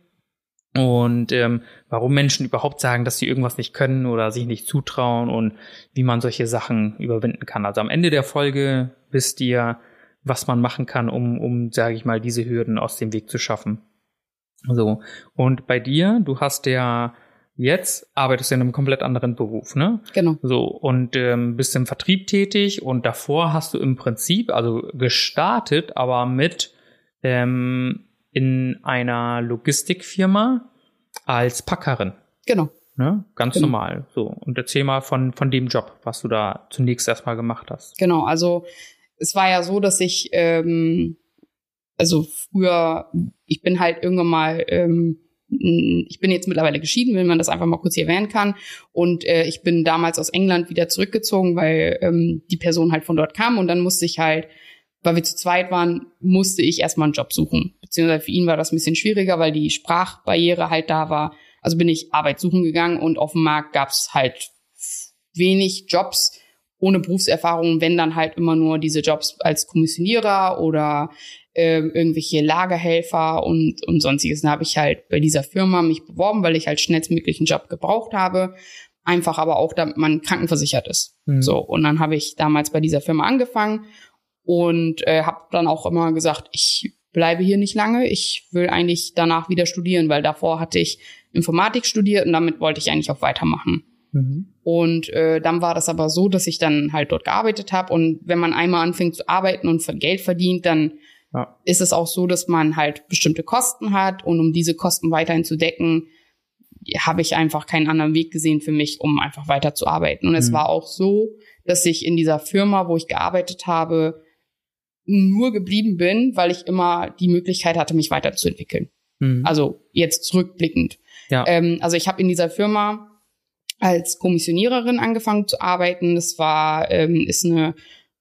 und ähm, warum Menschen überhaupt sagen, dass sie irgendwas nicht können oder sich nicht zutrauen und wie man solche Sachen überwinden kann. Also am Ende der Folge wisst ihr, was man machen kann, um, um sage ich mal, diese Hürden aus dem Weg zu schaffen. So und bei dir, du hast ja jetzt arbeitest du in einem komplett anderen Beruf, ne? Genau. So und ähm, bist im Vertrieb tätig und davor hast du im Prinzip also gestartet, aber mit ähm, in einer Logistikfirma als Packerin. Genau. Ne? Ganz Genau. normal. So. Und erzähl mal von, von dem Job, was du da zunächst erstmal gemacht hast. Genau, also es war ja so, dass ich, ähm, also früher, ich bin halt irgendwann mal, ähm, ich bin jetzt mittlerweile geschieden, wenn man das einfach mal kurz hier erwähnen kann. Und äh, ich bin damals aus England wieder zurückgezogen, weil ähm, die Person halt von dort kam und dann musste ich halt, weil wir zu zweit waren, musste ich erstmal einen Job suchen. Beziehungsweise für ihn war das ein bisschen schwieriger, weil die Sprachbarriere halt da war. Also bin ich Arbeit suchen gegangen und auf dem Markt gab's halt wenig Jobs ohne Berufserfahrung, wenn dann halt immer nur diese Jobs als Kommissionierer oder ähm, irgendwelche Lagerhelfer und, und sonstiges. Dann habe ich halt bei dieser Firma mich beworben, weil ich halt schnellstmöglich einen Job gebraucht habe. Einfach aber auch, damit man krankenversichert ist. Mhm. So, und dann habe ich damals bei dieser Firma angefangen und äh, habe dann auch immer gesagt, ich bleibe hier nicht lange. Ich will eigentlich danach wieder studieren, weil davor hatte ich Informatik studiert und damit wollte ich eigentlich auch weitermachen. Mhm. Und äh, dann war das aber so, dass ich dann halt dort gearbeitet habe. Und wenn man einmal anfängt zu arbeiten und Geld verdient, dann Ja. ist es auch so, dass man halt bestimmte Kosten hat. Und um diese Kosten weiterhin zu decken, habe ich einfach keinen anderen Weg gesehen für mich, um einfach weiter zu arbeiten. Und es Mhm. war auch so, dass ich in dieser Firma, wo ich gearbeitet habe, nur geblieben bin, weil ich immer die Möglichkeit hatte, mich weiterzuentwickeln. Mhm. Also jetzt zurückblickend. ja. Ähm, also ich habe in dieser Firma als Kommissioniererin angefangen zu arbeiten. Das war ähm, ist eine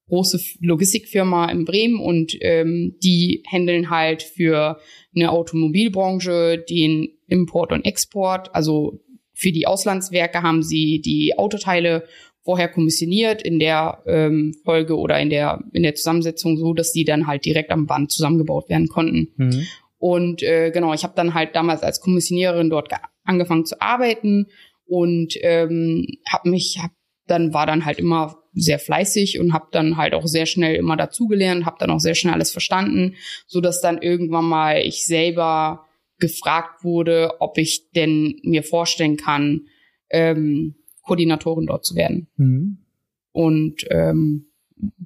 große Logistikfirma in Bremen und ähm, die handeln halt für eine Automobilbranche den Import und Export. Also für die Auslandswerke haben sie die Autoteile vorher kommissioniert in der ähm, Folge oder in der in der Zusammensetzung so, dass die dann halt direkt am Band zusammengebaut werden konnten. Mhm. Und äh, genau, ich habe dann halt damals als Kommissioniererin dort ge- angefangen zu arbeiten und ähm, habe mich, hab, dann war dann halt immer sehr fleißig und habe dann halt auch sehr schnell immer dazugelernt, habe dann auch sehr schnell alles verstanden, so dass dann irgendwann mal ich selber gefragt wurde, ob ich denn mir vorstellen kann, ähm, Koordinatorin dort zu werden. Mhm. Und ähm,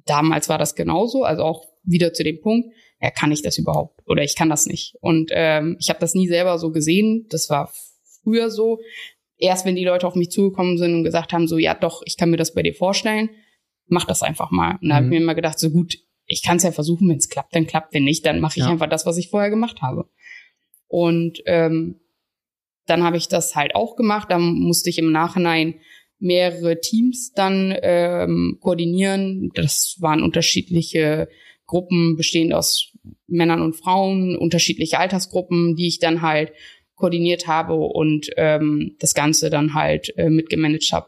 damals war das genauso, also auch wieder zu dem Punkt, ja, kann ich das überhaupt oder ich kann das nicht. Und ähm, ich habe das nie selber so gesehen, das war früher so. Erst wenn die Leute auf mich zugekommen sind und gesagt haben, so ja doch, ich kann mir das bei dir vorstellen, mach das einfach mal. Und da habe ich Mhm. mir immer gedacht, so gut, ich kann es ja versuchen, wenn es klappt, dann klappt, wenn nicht, dann mache ich Ja. einfach das, was ich vorher gemacht habe. Und ähm, dann habe ich das halt auch gemacht. Dann musste ich im Nachhinein mehrere Teams dann ähm, koordinieren. Das waren unterschiedliche Gruppen, bestehend aus Männern und Frauen, unterschiedliche Altersgruppen, die ich dann halt koordiniert habe und ähm, das Ganze dann halt äh, mitgemanagt habe.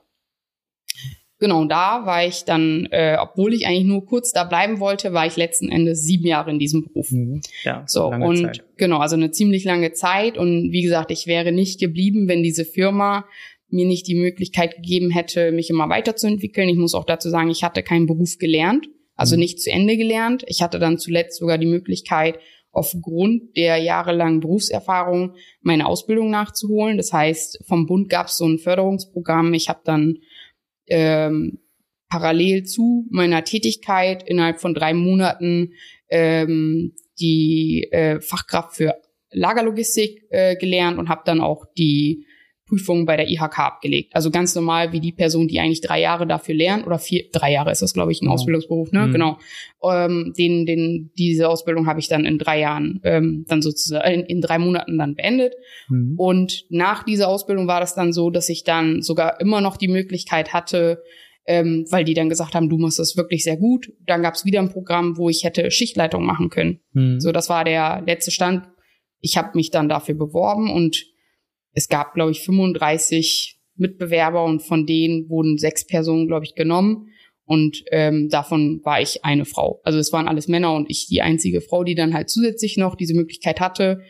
Genau, da war ich dann, äh, obwohl ich eigentlich nur kurz da bleiben wollte, war ich letzten Endes sieben Jahre in diesem Beruf. Mhm. Ja, So, und Zeit. genau, also eine ziemlich lange Zeit. Und wie gesagt, ich wäre nicht geblieben, wenn diese Firma mir nicht die Möglichkeit gegeben hätte, mich immer weiterzuentwickeln. Ich muss auch dazu sagen, ich hatte keinen Beruf gelernt, also Mhm. nicht zu Ende gelernt. Ich hatte dann zuletzt sogar die Möglichkeit, aufgrund der jahrelangen Berufserfahrung meine Ausbildung nachzuholen. Das heißt, vom Bund gab es so ein Förderungsprogramm. Ich habe dann ähm, parallel zu meiner Tätigkeit innerhalb von drei Monaten ähm, die äh, Fachkraft für Lagerlogistik äh, gelernt und habe dann auch die Prüfung bei der IHK abgelegt. Also ganz normal wie die Person, die eigentlich drei Jahre dafür lernt oder vier, drei Jahre ist das, glaube ich, ein Genau. Ausbildungsberuf, ne? Mhm. Genau. Ähm, den, den, diese Ausbildung habe ich dann in drei Jahren, ähm, dann sozusagen in, in drei Monaten dann beendet. Mhm. Und nach dieser Ausbildung war das dann so, dass ich dann sogar immer noch die Möglichkeit hatte, ähm, weil die dann gesagt haben, du machst das wirklich sehr gut. Dann gab es wieder ein Programm, wo ich hätte Schichtleitung machen können. Mhm. So, das war der letzte Stand. Ich habe mich dann dafür beworben und es gab, glaube ich, 35 Mitbewerber und von denen wurden sechs Personen, glaube ich, genommen. Und ähm, davon war ich eine Frau. Also es waren alles Männer und ich die einzige Frau, die dann halt zusätzlich noch diese Möglichkeit hatte.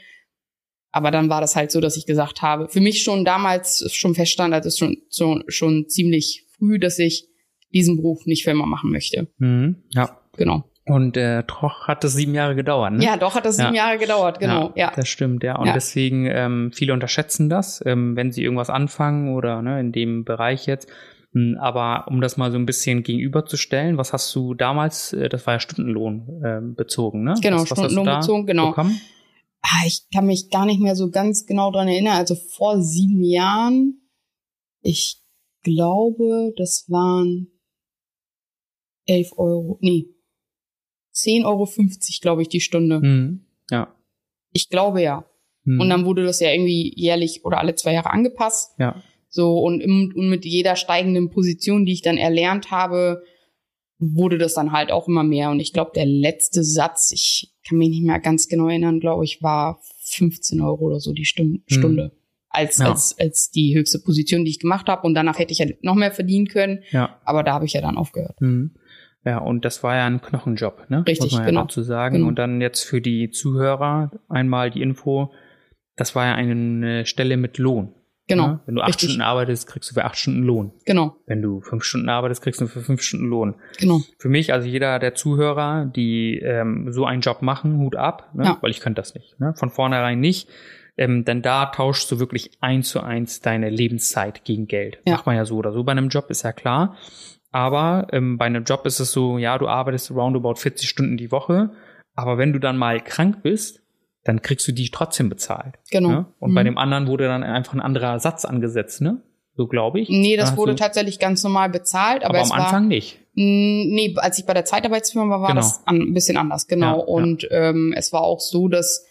Aber dann war das halt so, dass ich gesagt habe, für mich schon damals schon feststand, also schon, schon, schon ziemlich früh, dass ich diesen Beruf nicht für immer machen möchte. Mhm. Ja. Genau. Und äh, doch hat es sieben Jahre gedauert. Ne? Ja, doch hat das sieben Ja. Jahre gedauert, genau. Ja. Das stimmt, ja. Und Ja. deswegen, ähm, viele unterschätzen das, ähm, wenn sie irgendwas anfangen oder ne, in dem Bereich jetzt. Mm, Aber um das mal so ein bisschen gegenüberzustellen, was hast du damals, äh, das war ja Stundenlohn ähm, bezogen, ne? Genau, was, was Stundenlohn bezogen, genau. Bekommen? Ah, ich kann mich gar nicht mehr so ganz genau dran erinnern. Also vor sieben Jahren, ich glaube, das waren elf Euro, nee, 10,50 Euro, glaube ich, die Stunde. Mhm. Ja. Ich glaube ja. Mhm. Und dann wurde das ja irgendwie jährlich oder alle zwei Jahre angepasst. ja. So, und, im, und mit jeder steigenden Position, die ich dann erlernt habe, wurde das dann halt auch immer mehr. Und ich glaube, der letzte Satz, ich kann mich nicht mehr ganz genau erinnern, glaube ich, war 15 Euro oder so die Stunde. Stunde. Als, Ja. als, als die höchste Position, die ich gemacht habe. Und danach hätte ich ja noch mehr verdienen können. Ja. Aber da habe ich ja dann aufgehört. Mhm. Ja, und das war ja ein Knochenjob, ne? Richtig, Muss man ja genau. dazu sagen. Genau. Und dann jetzt für die Zuhörer einmal die Info, das war ja eine Stelle mit Lohn. Genau. Ne? Wenn du acht Richtig. Stunden arbeitest, kriegst du für acht Stunden Lohn. Genau. Wenn du fünf Stunden arbeitest, kriegst du für fünf Stunden Lohn. Genau. Für mich, also jeder der Zuhörer, die ähm, so einen Job machen, Hut ab, ne? Ja. weil ich könnte das nicht. Ne? Von vornherein nicht. Ähm, denn da tauschst du wirklich eins zu eins deine Lebenszeit gegen Geld. Ja. Macht man ja so oder so bei einem Job, ist ja klar. Aber ähm, bei einem Job ist es so, ja, du arbeitest roundabout 40 Stunden die Woche, aber wenn du dann mal krank bist, dann kriegst du die trotzdem bezahlt. Genau. Ne? Und Mhm. bei dem anderen wurde dann einfach ein anderer Satz angesetzt, ne? So glaube ich. Nee, das wurde tatsächlich ganz normal bezahlt, aber, aber es am war, Anfang nicht. Mm, Nee, als ich bei der Zeitarbeitsfirma war, war Genau. das ein bisschen anders, genau. Ja, ja. Und ähm, es war auch so, dass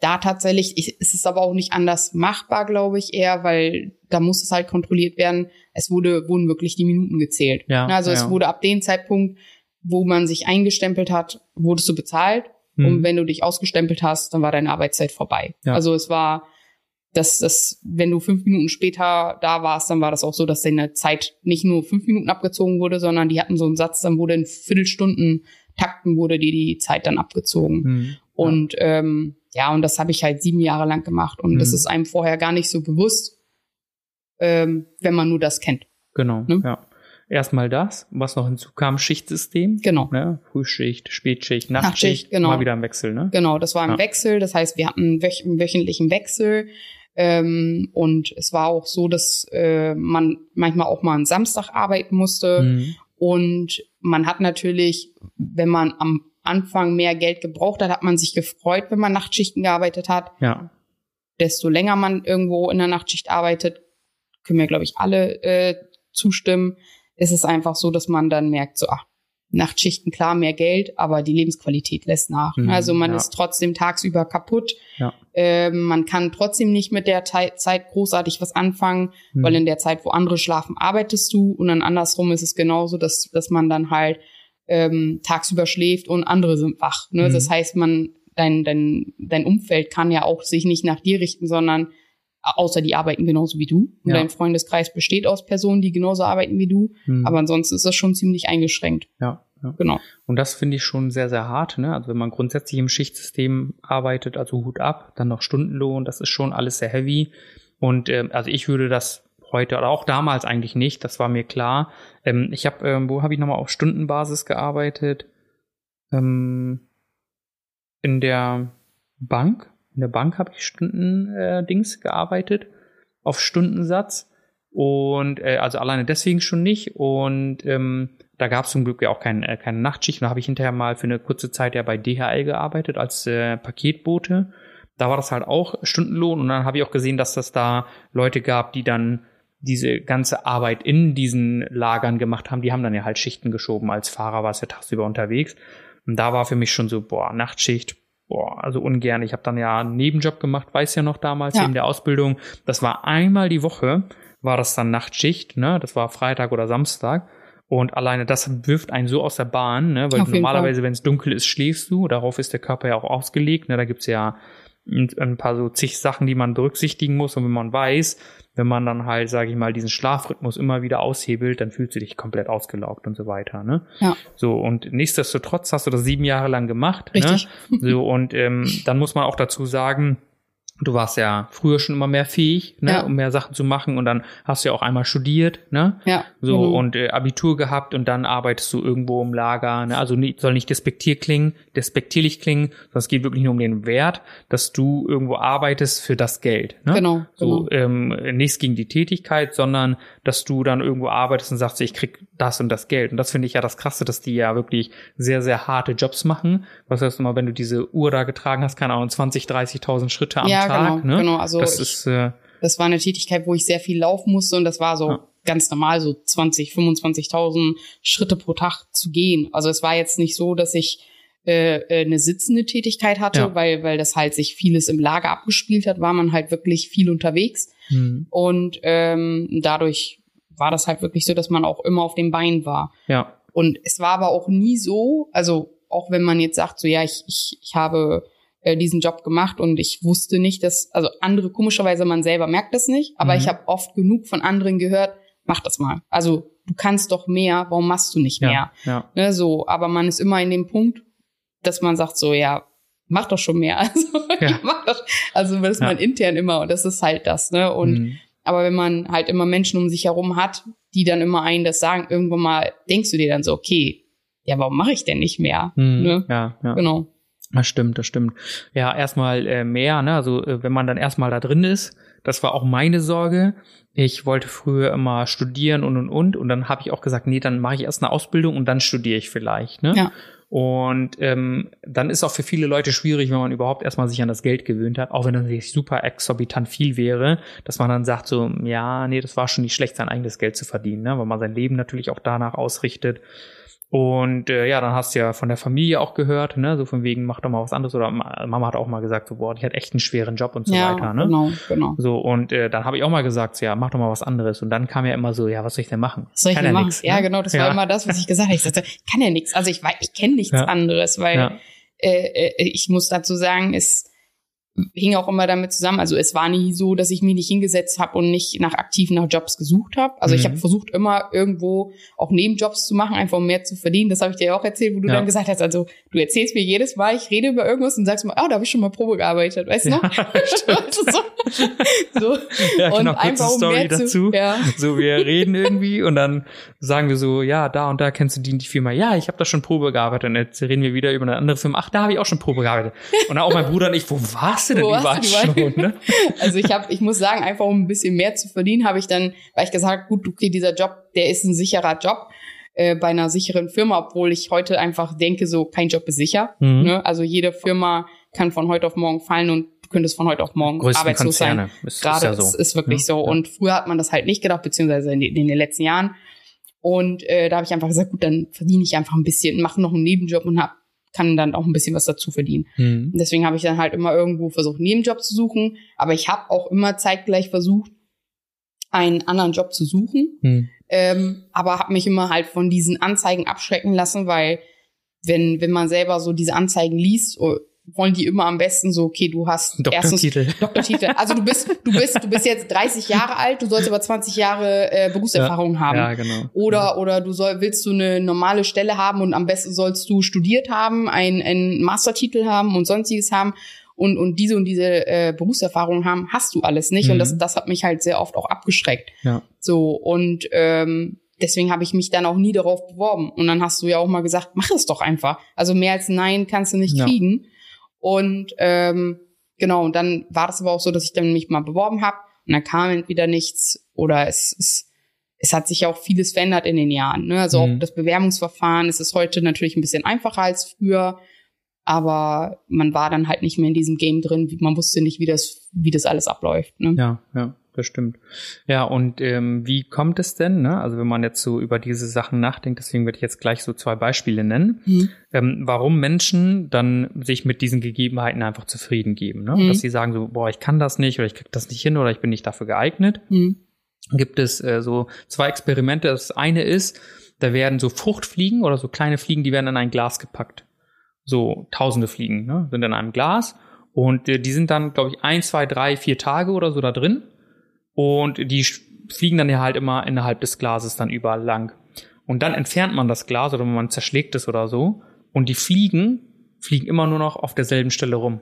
da tatsächlich, ich, es ist aber auch nicht anders machbar, glaube ich, eher, weil da muss es halt kontrolliert werden. Es wurde, wurden wirklich die Minuten gezählt. Ja, also es ja. wurde ab dem Zeitpunkt, wo man sich eingestempelt hat, wurdest du bezahlt. Mhm. Und wenn du dich ausgestempelt hast, dann war deine Arbeitszeit vorbei. Ja. Also es war, dass das, wenn du fünf Minuten später da warst, dann war das auch so, dass deine Zeit nicht nur fünf Minuten abgezogen wurde, sondern die hatten so einen Satz, dann wurde in Viertelstunden Takten wurde dir die Zeit dann abgezogen. Mhm. Und ähm, ja, und das habe ich halt sieben Jahre lang gemacht. Und das Mhm. ist einem vorher gar nicht so bewusst, ähm, wenn man nur das kennt. Genau, Ne? ja. Erstmal das, was noch hinzukam, Schichtsystem. Genau. Ne? Frühschicht, Spätschicht, Nachtschicht, Nachtschicht, genau. mal wieder im Wechsel, ne? Genau, das war im Ja. Wechsel. Das heißt, wir hatten wöch einen wöchentlichen Wechsel. Ähm, und es war auch so, dass äh, man manchmal auch mal am Samstag arbeiten musste. Mhm. Und man hat natürlich, wenn man am Anfang mehr Geld gebraucht hat, hat man sich gefreut, wenn man Nachtschichten gearbeitet hat. Ja, Desto länger man irgendwo in der Nachtschicht arbeitet, können wir, glaube ich, alle äh, zustimmen, ist es einfach so, dass man dann merkt, so, ah, Nachtschichten, klar, mehr Geld, aber die Lebensqualität lässt nach. Mhm, also man ja. ist trotzdem tagsüber kaputt. Ja. Ähm, man kann trotzdem nicht mit der Tei- Zeit großartig was anfangen, Mhm. weil in der Zeit, wo andere schlafen, arbeitest du. Und dann andersrum ist es genauso, dass, dass man dann halt ähm, tagsüber schläft und andere sind wach. Ne? Mhm. Das heißt, man, dein, dein, dein Umfeld kann ja auch sich nicht nach dir richten, sondern außer die arbeiten genauso wie du. Und Ja. dein Freundeskreis besteht aus Personen, die genauso arbeiten wie du. Mhm. Aber ansonsten ist das schon ziemlich eingeschränkt. ja, ja. Genau. Und das finde ich schon sehr, sehr hart, ne? Also wenn man grundsätzlich im Schichtsystem arbeitet, also Hut ab, dann noch Stundenlohn, das ist schon alles sehr heavy. Und ähm, also ich würde das heute oder auch damals eigentlich nicht, das war mir klar. Ähm, ich habe, ähm, wo habe ich nochmal auf Stundenbasis gearbeitet? Ähm, in der Bank. In der Bank habe ich Stunden äh, gearbeitet auf Stundensatz. Und äh, also alleine deswegen schon nicht. Und ähm, da gab es zum Glück ja auch kein, äh, keine Nachtschicht. Und da habe ich hinterher mal für eine kurze Zeit ja bei DHL gearbeitet als äh, Paketbote. Da war das halt auch Stundenlohn. Und dann habe ich auch gesehen, dass das da Leute gab, die dann diese ganze Arbeit in diesen Lagern gemacht haben. Die haben dann ja halt Schichten geschoben. Als Fahrer war es ja tagsüber unterwegs. Und da war für mich schon so, boah, Nachtschicht, boah, also ungern. Ich habe dann ja einen Nebenjob gemacht, weiß ja noch damals, Ja. neben der Ausbildung. Das war einmal die Woche, war das dann Nachtschicht, ne? Das war Freitag oder Samstag. Und alleine das wirft einen so aus der Bahn, ne? Weil Auf normalerweise, wenn es dunkel ist, schläfst du. Darauf ist der Körper ja auch ausgelegt. Ne? Da gibt's ja ein paar so zig Sachen, die man berücksichtigen muss. Und wenn man weiß, wenn man dann halt, sage ich mal, diesen Schlafrhythmus immer wieder aushebelt, dann fühlst du dich komplett ausgelaugt und so weiter. Ne? Ja. So, und nichtsdestotrotz hast du das sieben Jahre lang gemacht. Richtig. Ne? So, und ähm, dann muss man auch dazu sagen, du warst ja früher schon immer mehr fähig, ne, Ja. um mehr Sachen zu machen und dann hast du ja auch einmal studiert, ne? Ja. So genau. und äh, Abitur gehabt und dann arbeitest du irgendwo im Lager, ne? Also nie, soll nicht despektier klingen, despektierlich klingen, sondern es geht wirklich nur um den Wert, dass du irgendwo arbeitest für das Geld, ne? Genau, So genau. ähm, nichts gegen die Tätigkeit, sondern dass du dann irgendwo arbeitest und sagst, ich krieg das und das Geld. Und das finde ich ja das Krasse, dass die ja wirklich sehr, sehr harte Jobs machen. Was heißt immer, wenn du diese Uhr da getragen hast, keine Ahnung, 20, 30.000 Schritte am Ja, Tag, genau, ne? genau. Also das ich- ist äh, Das war eine Tätigkeit, wo ich sehr viel laufen musste und das war so Ja. ganz normal, so 20, 25.000 Schritte pro Tag zu gehen. Also es war jetzt nicht so, dass ich äh, äh, eine sitzende Tätigkeit hatte, Ja. weil, weil das halt sich vieles im Lager abgespielt hat, war man halt wirklich viel unterwegs. hm, Und ähm, dadurch war das halt wirklich so, dass man auch immer auf dem Bein war. ja, Und es war aber auch nie so, also auch wenn man jetzt sagt, so ja, ich, ich, ich habe äh, diesen Job gemacht und ich wusste nicht, dass, also andere, komischerweise man selber merkt das nicht, aber Mhm. ich habe oft genug von anderen gehört, mach das mal. Also du kannst doch mehr, warum machst du nicht mehr? ja, ja, Ne, so, aber man ist immer in dem Punkt, dass man sagt so, ja, mach doch schon mehr. Also, Ja. mach doch, also das ist man intern immer und das ist halt das, ne? Und hm, aber wenn man halt immer Menschen um sich herum hat, die dann immer einen das sagen, irgendwann mal denkst du dir dann so, okay, ja, warum mache ich denn nicht mehr? hm, Ne? ja, ja. Genau. Das stimmt, das stimmt. Ja, erstmal äh, mehr, ne? Also äh, wenn man dann erstmal da drin ist, das war auch meine Sorge. Ich wollte früher immer studieren und und und und dann habe ich auch gesagt, nee, dann mache ich erst eine Ausbildung und dann studiere ich vielleicht, ne? Ja. Und ähm, dann ist auch für viele Leute schwierig, wenn man überhaupt erstmal sich an das Geld gewöhnt hat, auch wenn das nicht super exorbitant viel wäre, dass man dann sagt so, ja, nee, das war schon nicht schlecht, sein eigenes Geld zu verdienen, ne? weil man sein Leben natürlich auch danach ausrichtet. Und äh, ja, dann hast du ja von der Familie auch gehört, ne, so von wegen, mach doch mal was anderes. Oder Ma- Mama hat auch mal gesagt, so, boah, die hat echt einen schweren Job und so ja, weiter, ne? genau, genau. So, und äh, dann habe ich auch mal gesagt, so, ja, mach doch mal was anderes. Und dann kam ja immer so, ja, was soll ich denn machen? Was soll ich Kann denn ja machen? nix, ja, ne? genau, das Ja. war immer das, was ich gesagt habe. Ich sagte, ich kann ja nichts. Also ich weiß, ich kenne nichts Ja. anderes, weil Ja, äh, äh, ich muss dazu sagen, es hing auch immer damit zusammen. Also es war nie so, dass ich mich nicht hingesetzt habe und nicht nach aktiv nach Jobs gesucht habe. Also ich Mhm. habe versucht immer irgendwo auch Nebenjobs zu machen, einfach um mehr zu verdienen. Das habe ich dir ja auch erzählt, wo du Ja. dann gesagt hast, also du erzählst mir jedes Mal, ich rede über irgendwas und sagst mir, oh, da habe ich schon mal Probe gearbeitet, weißt du noch? so. so. ja und genau, kurze einfach um Story mehr dazu. zu, ja. So, wir reden irgendwie und dann sagen wir so, ja, da und da kennst du die, und die Firma. Ja, ich habe da schon Probe gearbeitet. Und jetzt reden wir wieder über eine andere Firma. Ach, da habe ich auch schon Probe gearbeitet. Und dann auch mein Bruder und ich, wo warst du denn überall? schon? Ne? Also ich habe, ich muss sagen, einfach um ein bisschen mehr zu verdienen, habe ich dann, weil ich gesagt, gut, okay, dieser Job, der ist ein sicherer Job äh, bei einer sicheren Firma, obwohl ich heute einfach denke, so kein Job ist sicher. Mhm. Ne? Also jede Firma kann von heute auf morgen fallen und du könntest von heute auf morgen Größten arbeitslos sein. Konzerne. Ist, Gerade ist ja ist, so. ist wirklich Ja, so. ja. Und früher hat man das halt nicht gedacht, beziehungsweise in, den- in den letzten Jahren. Und äh, da habe ich einfach gesagt, gut, dann verdiene ich einfach ein bisschen, mache noch einen Nebenjob und hab, kann dann auch ein bisschen was dazu verdienen. Mhm. Deswegen habe ich dann halt immer irgendwo versucht, einen Nebenjob zu suchen. Aber ich habe auch immer zeitgleich versucht, einen anderen Job zu suchen. Mhm. Ähm, aber habe mich immer halt von diesen Anzeigen abschrecken lassen, weil wenn, wenn man selber so diese Anzeigen liest, oh, wollen die immer am besten so, okay, du hast erstens Doktortitel. Doktortitel. Also du bist, du bist, du bist jetzt 30 Jahre alt, du sollst aber 20 Jahre äh, Berufserfahrung haben. Ja, genau. Oder, oder du soll, willst du eine normale Stelle haben und am besten sollst du studiert haben, einen, einen Mastertitel haben und sonstiges haben und, und diese und diese äh, Berufserfahrung haben, hast du alles nicht. Und Mhm. das, das hat mich halt sehr oft auch abgeschreckt. Ja. So, und ähm, deswegen habe ich mich dann auch nie darauf beworben. Und dann hast du ja auch mal gesagt, mach es doch einfach. Also mehr als Nein kannst du nicht Ja. kriegen. Und ähm, genau, und dann war das aber auch so, dass ich dann mich mal beworben habe und dann kam entweder nichts oder es, es, es hat sich ja auch vieles verändert in den Jahren. Ne? Also Mhm. auch das Bewerbungsverfahren es ist heute natürlich ein bisschen einfacher als früher, aber man war dann halt nicht mehr in diesem Game drin. Man wusste nicht, wie das, wie das alles abläuft. Ne? Ja, ja, das stimmt. Ja, und ähm, wie kommt es denn, ne? Also wenn man jetzt so über diese Sachen nachdenkt, deswegen werde ich jetzt gleich so zwei Beispiele nennen, Mhm. ähm, warum Menschen dann sich mit diesen Gegebenheiten einfach zufrieden geben. Ne? Mhm. Dass sie sagen so, boah, ich kann das nicht oder ich krieg das nicht hin oder ich bin nicht dafür geeignet. Mhm. Gibt es äh, so zwei Experimente. Das eine ist, da werden so Fruchtfliegen oder so kleine Fliegen, die werden in ein Glas gepackt. So tausende Fliegen ne? sind in einem Glas und äh, die sind dann, glaube ich, ein, zwei, drei, vier Tage oder so da drin und die fliegen dann ja halt immer innerhalb des Glases dann überall lang. Und dann entfernt man das Glas oder man zerschlägt es oder so und die Fliegen fliegen immer nur noch auf derselben Stelle rum.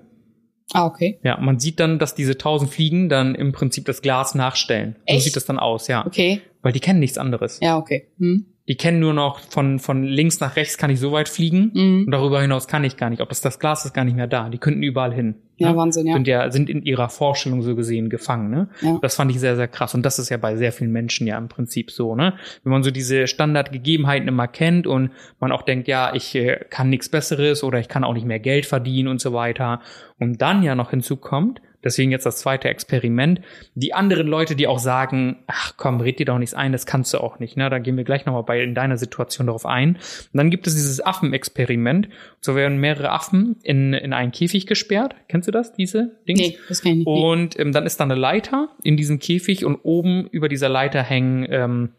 Ah, okay. Ja, man sieht dann, dass diese tausend Fliegen dann im Prinzip das Glas nachstellen. Echt? So sieht das dann aus, ja. Okay. Weil die kennen nichts anderes. Ja, okay. Hm. Die kennen nur noch von, von links nach rechts kann ich so weit fliegen Mhm. und darüber hinaus kann ich gar nicht. Ob das das Glas ist gar nicht mehr da. Die könnten überall hin. Ja, ne? Wahnsinn, ja. Sind ja, sind in ihrer Vorstellung so gesehen gefangen, ne? Ja. Das fand ich sehr, sehr krass. Und das ist ja bei sehr vielen Menschen ja im Prinzip so, ne? Wenn man so diese Standardgegebenheiten immer kennt und man auch denkt, ja, ich äh, kann nichts Besseres oder ich kann auch nicht mehr Geld verdienen und so weiter. Und dann ja noch hinzukommt, deswegen jetzt das zweite Experiment, die anderen Leute, die auch sagen, ach komm, red dir doch nichts ein, das kannst du auch nicht, ne? Da gehen wir gleich nochmal bei in deiner Situation darauf ein. Und dann gibt es dieses Affenexperiment. So werden mehrere Affen in, in einen Käfig gesperrt. Kennst du das, diese Dings? Nee, das kann ich nicht. Und ähm, dann ist da eine Leiter in diesem Käfig und oben über dieser Leiter hängen ähm,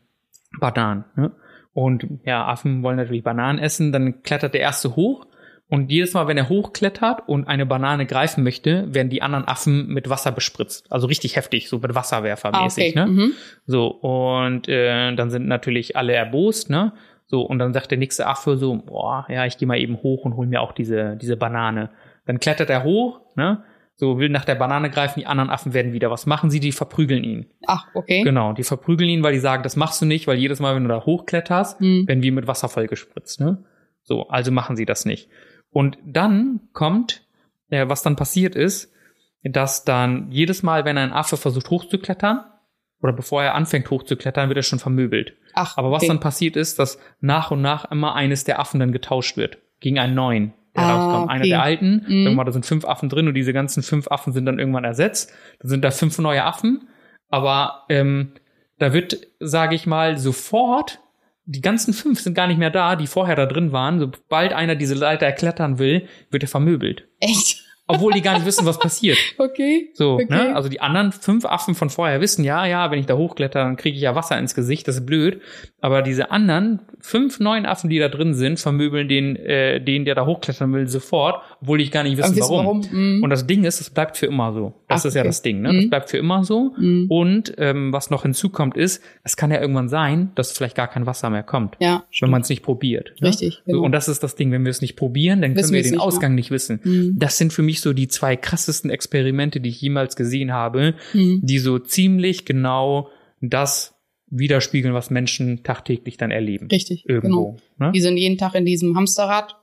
Bananen. Ne? Und ja, Affen wollen natürlich Bananen essen. Dann klettert der erste hoch. Und jedes Mal, wenn er hochklettert und eine Banane greifen möchte, werden die anderen Affen mit Wasser bespritzt. Also richtig heftig, so mit Wasserwerfer ah, okay. Ne? Mhm. So, und äh, dann sind natürlich alle erbost, ne? So, und dann sagt der nächste Affe so, boah, ja, ich gehe mal eben hoch und hol mir auch diese, diese Banane. Dann klettert er hoch, ne? So, will nach der Banane greifen, die anderen Affen werden wieder. Was machen sie? Die verprügeln ihn. Ach, okay. Genau, die verprügeln ihn, weil die sagen, das machst du nicht, weil jedes Mal, wenn du da hochkletterst, Hm. werden wir mit Wasser vollgespritzt, ne? So, also machen sie das nicht. Und dann kommt, äh, was dann passiert ist, dass dann jedes Mal, wenn ein Affe versucht hochzuklettern, oder bevor er anfängt hochzuklettern, wird er schon vermöbelt. Ach, Aber was okay. dann passiert ist, dass nach und nach immer eines der Affen dann getauscht wird gegen einen neuen, der Ah, rauskommt. Einer okay. der alten, Mhm. irgendwann da sind fünf Affen drin und diese ganzen fünf Affen sind dann irgendwann ersetzt. Dann sind da fünf neue Affen, aber ähm, da wird, sage ich mal, sofort die ganzen fünf sind gar nicht mehr da, die vorher da drin waren. Sobald einer diese Leiter klettern will, wird er vermöbelt. Echt? Obwohl die gar nicht wissen, was passiert. Okay. So, Okay. ne? Also die anderen fünf Affen von vorher wissen, ja, ja, wenn ich da hochkletter, dann kriege ich ja Wasser ins Gesicht, das ist blöd. Aber diese anderen fünf neuen Affen, die da drin sind, vermöbeln den, äh, den, der da hochklettern will, sofort, obwohl die gar nicht wissen, wissen warum. Mhm. Und das Ding ist, es bleibt für immer so. Das Ach, ist ja okay. das Ding, ne? Das Mhm. bleibt für immer so. Mhm. Und ähm, was noch hinzukommt, ist, es kann ja irgendwann sein, dass vielleicht gar kein Wasser mehr kommt, ja, wenn man es nicht probiert. Ne? richtig. So, Genau. und das ist das Ding, wenn wir es nicht probieren, dann Wissen können wir den nicht, ne? Ausgang nicht wissen. Mhm. Das sind für mich so die zwei krassesten Experimente, die ich jemals gesehen habe, Mhm. die so ziemlich genau das widerspiegeln, was Menschen tagtäglich dann erleben. Richtig. Genau. Irgendwo. Ne? Die sind jeden Tag in diesem Hamsterrad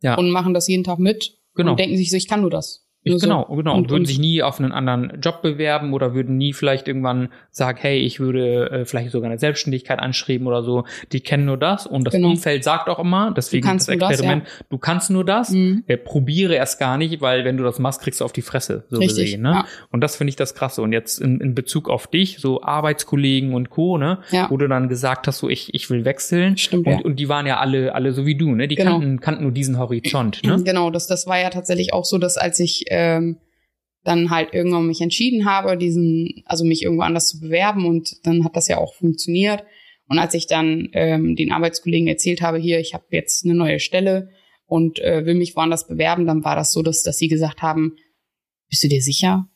Ja. und machen das jeden Tag mit Genau. und denken sich so, ich kann nur das. Ich, Nur so. genau, genau. Und, würden sich nie auf einen anderen Job bewerben oder würden nie vielleicht irgendwann sagen, hey, ich würde äh, vielleicht sogar eine Selbstständigkeit anschreiben oder so. Die kennen nur das und das Genau. Umfeld sagt auch immer, deswegen das nur das, Experiment, du kannst nur das, Mhm. äh, probiere erst gar nicht, weil wenn du das machst, kriegst du auf die Fresse, so Richtig, gesehen. Ne? ja. Und das finde ich das Krasse. Und jetzt in, in Bezug auf dich, so Arbeitskollegen und Co., ne, Ja. wo du dann gesagt hast, so ich, ich will wechseln. Stimmt, und, ja. und die waren ja alle, alle so wie du, ne? Die Genau. kannten, kannten nur diesen Horizont, ne? Genau, das, das war ja tatsächlich auch so, dass als ich ähm, dann halt irgendwann mich entschieden habe, diesen, also mich irgendwo anders zu bewerben und dann hat das ja auch funktioniert. Und als ich dann ähm, den Arbeitskollegen erzählt habe, hier, ich habe jetzt eine neue Stelle und äh, will mich woanders bewerben, dann war das so, dass, dass sie gesagt haben, bist du dir sicher?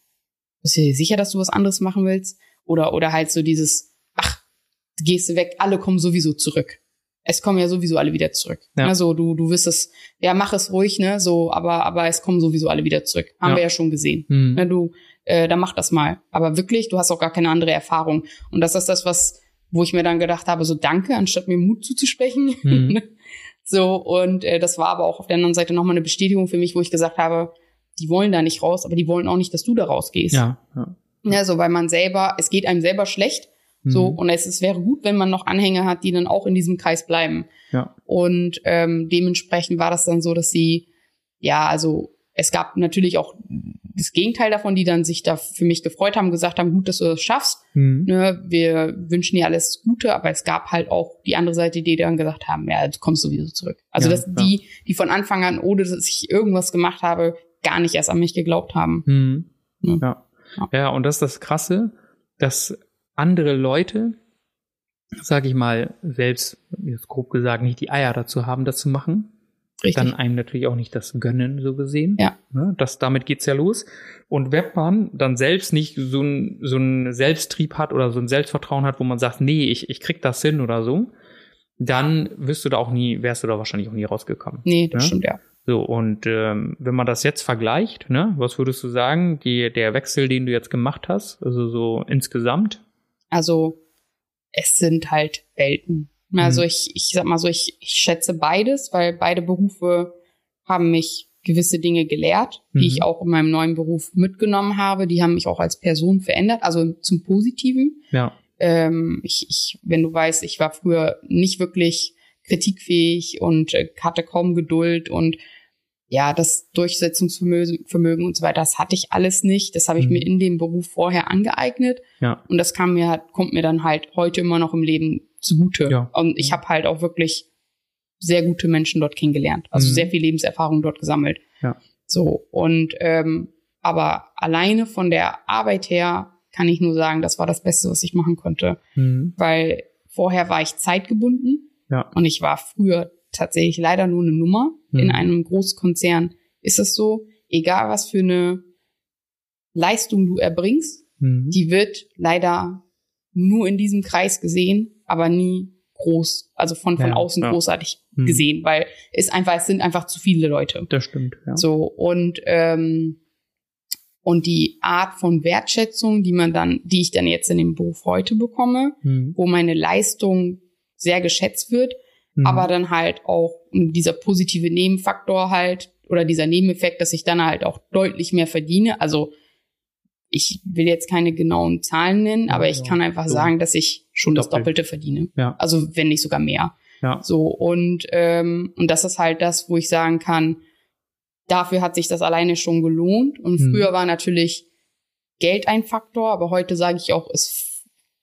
Bist du dir sicher, dass du was anderes machen willst? Oder, oder halt so dieses, ach, gehst du weg, alle kommen sowieso zurück. Es kommen ja sowieso alle wieder zurück. Ja. Ne, so, du, du wirst es, ja, mach es ruhig, ne, so, aber, aber es kommen sowieso alle wieder zurück. Haben Ja. wir ja schon gesehen. Hm. Ne, du, äh, dann mach das mal. Aber wirklich, du hast auch gar keine andere Erfahrung. Und das ist das, was, wo ich mir dann gedacht habe, so danke, anstatt mir Mut zuzusprechen. Mhm. so, und äh, das war aber auch auf der anderen Seite nochmal eine Bestätigung für mich, wo ich gesagt habe, die wollen da nicht raus, aber die wollen auch nicht, dass du da rausgehst. Ja, ja. Ja, so, weil man selber, es geht einem selber schlecht. So, Mhm. und es, es wäre gut, wenn man noch Anhänger hat, die dann auch in diesem Kreis bleiben. Ja. Und ähm, dementsprechend war das dann so, dass sie, ja, also es gab natürlich auch das Gegenteil davon, die dann sich da für mich gefreut haben, gesagt haben, gut, dass du das schaffst. Mhm. Ne, wir wünschen dir alles Gute, aber es gab halt auch die andere Seite, die dann gesagt haben, ja, du kommst sowieso zurück. Also Ja, dass ja. die, die von Anfang an, ohne dass ich irgendwas gemacht habe, gar nicht erst an mich geglaubt haben. Mhm. Ja. Ja. Ja. ja, und das ist das Krasse, dass andere Leute, sag ich mal, selbst, jetzt grob gesagt, nicht die Eier dazu haben, das zu machen. Richtig. Dann einem natürlich auch nicht das gönnen, so gesehen. Ja. Ne, das, damit geht's ja los. Und wenn man dann selbst nicht so ein, so ein Selbsttrieb hat oder so ein Selbstvertrauen hat, wo man sagt, nee, ich, ich krieg das hin oder so, dann wirst du da auch nie, wärst du da wahrscheinlich auch nie rausgekommen. nee, das Ja. stimmt ja. So, und ähm, wenn man das jetzt vergleicht, ne, was würdest du sagen, die, der Wechsel, den du jetzt gemacht hast, also so insgesamt? Also es sind halt Welten. Also mhm. ich, ich sag mal so, ich, ich schätze beides, weil beide Berufe haben mich gewisse Dinge gelehrt, mhm. die ich auch in meinem neuen Beruf mitgenommen habe. Die haben mich auch als Person verändert, also zum Positiven. Ja. Ähm, ich, ich, wenn du weißt, ich war früher nicht wirklich kritikfähig und äh, hatte kaum Geduld und ja, das Durchsetzungsvermögen und so weiter, das hatte ich alles nicht. Das habe ich mhm. mir in dem Beruf vorher angeeignet. Ja. Und das kam mir, kommt mir dann halt heute immer noch im Leben zugute. Ja. Und ich habe halt auch wirklich sehr gute Menschen dort kennengelernt. Also mhm. sehr viel Lebenserfahrung dort gesammelt. Ja. So. Und ähm, aber alleine von der Arbeit her kann ich nur sagen, das war das Beste, was ich machen konnte. Mhm. Weil vorher war ich zeitgebunden. Ja. Und ich war früher tatsächlich leider nur eine Nummer. Mhm. In einem Großkonzern ist es so, egal was für eine Leistung du erbringst, mhm. die wird leider nur in diesem Kreis gesehen, aber nie groß, also von, von ja, außen ja. großartig mhm. gesehen, weil es einfach, es sind einfach zu viele Leute. Das stimmt, ja. So, und, ähm, und die Art von Wertschätzung, die man dann, die ich dann jetzt in dem Beruf heute bekomme, mhm. wo meine Leistung sehr geschätzt wird, mhm. aber dann halt auch dieser positive Nebenfaktor halt oder dieser Nebeneffekt, dass ich dann halt auch deutlich mehr verdiene. Also ich will jetzt keine genauen Zahlen nennen, aber ich kann einfach so. sagen, dass ich schon Doppelt. das Doppelte verdiene. Ja. Also wenn nicht sogar mehr. Ja. So und ähm, und das ist halt das, wo ich sagen kann, dafür hat sich das alleine schon gelohnt. Und hm. früher war natürlich Geld ein Faktor, aber heute sage ich auch, ist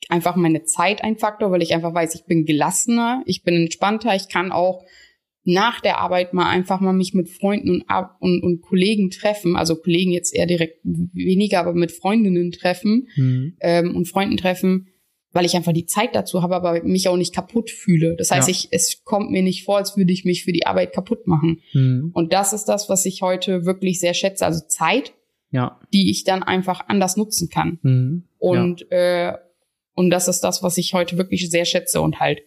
einfach meine Zeit ein Faktor, weil ich einfach weiß, ich bin gelassener, ich bin entspannter, ich kann auch nach der Arbeit mal einfach mal mich mit Freunden und, und, und Kollegen treffen, also Kollegen jetzt eher direkt weniger, aber mit Freundinnen treffen mhm. ähm, und Freunden treffen, weil ich einfach die Zeit dazu habe, aber mich auch nicht kaputt fühle. Das heißt, ja. ich, es kommt mir nicht vor, als würde ich mich für die Arbeit kaputt machen. Mhm. Und das ist das, was ich heute wirklich sehr schätze, also Zeit, ja. die ich dann einfach anders nutzen kann. Mhm. Und ja. äh, und das ist das, was ich heute wirklich sehr schätze und halt,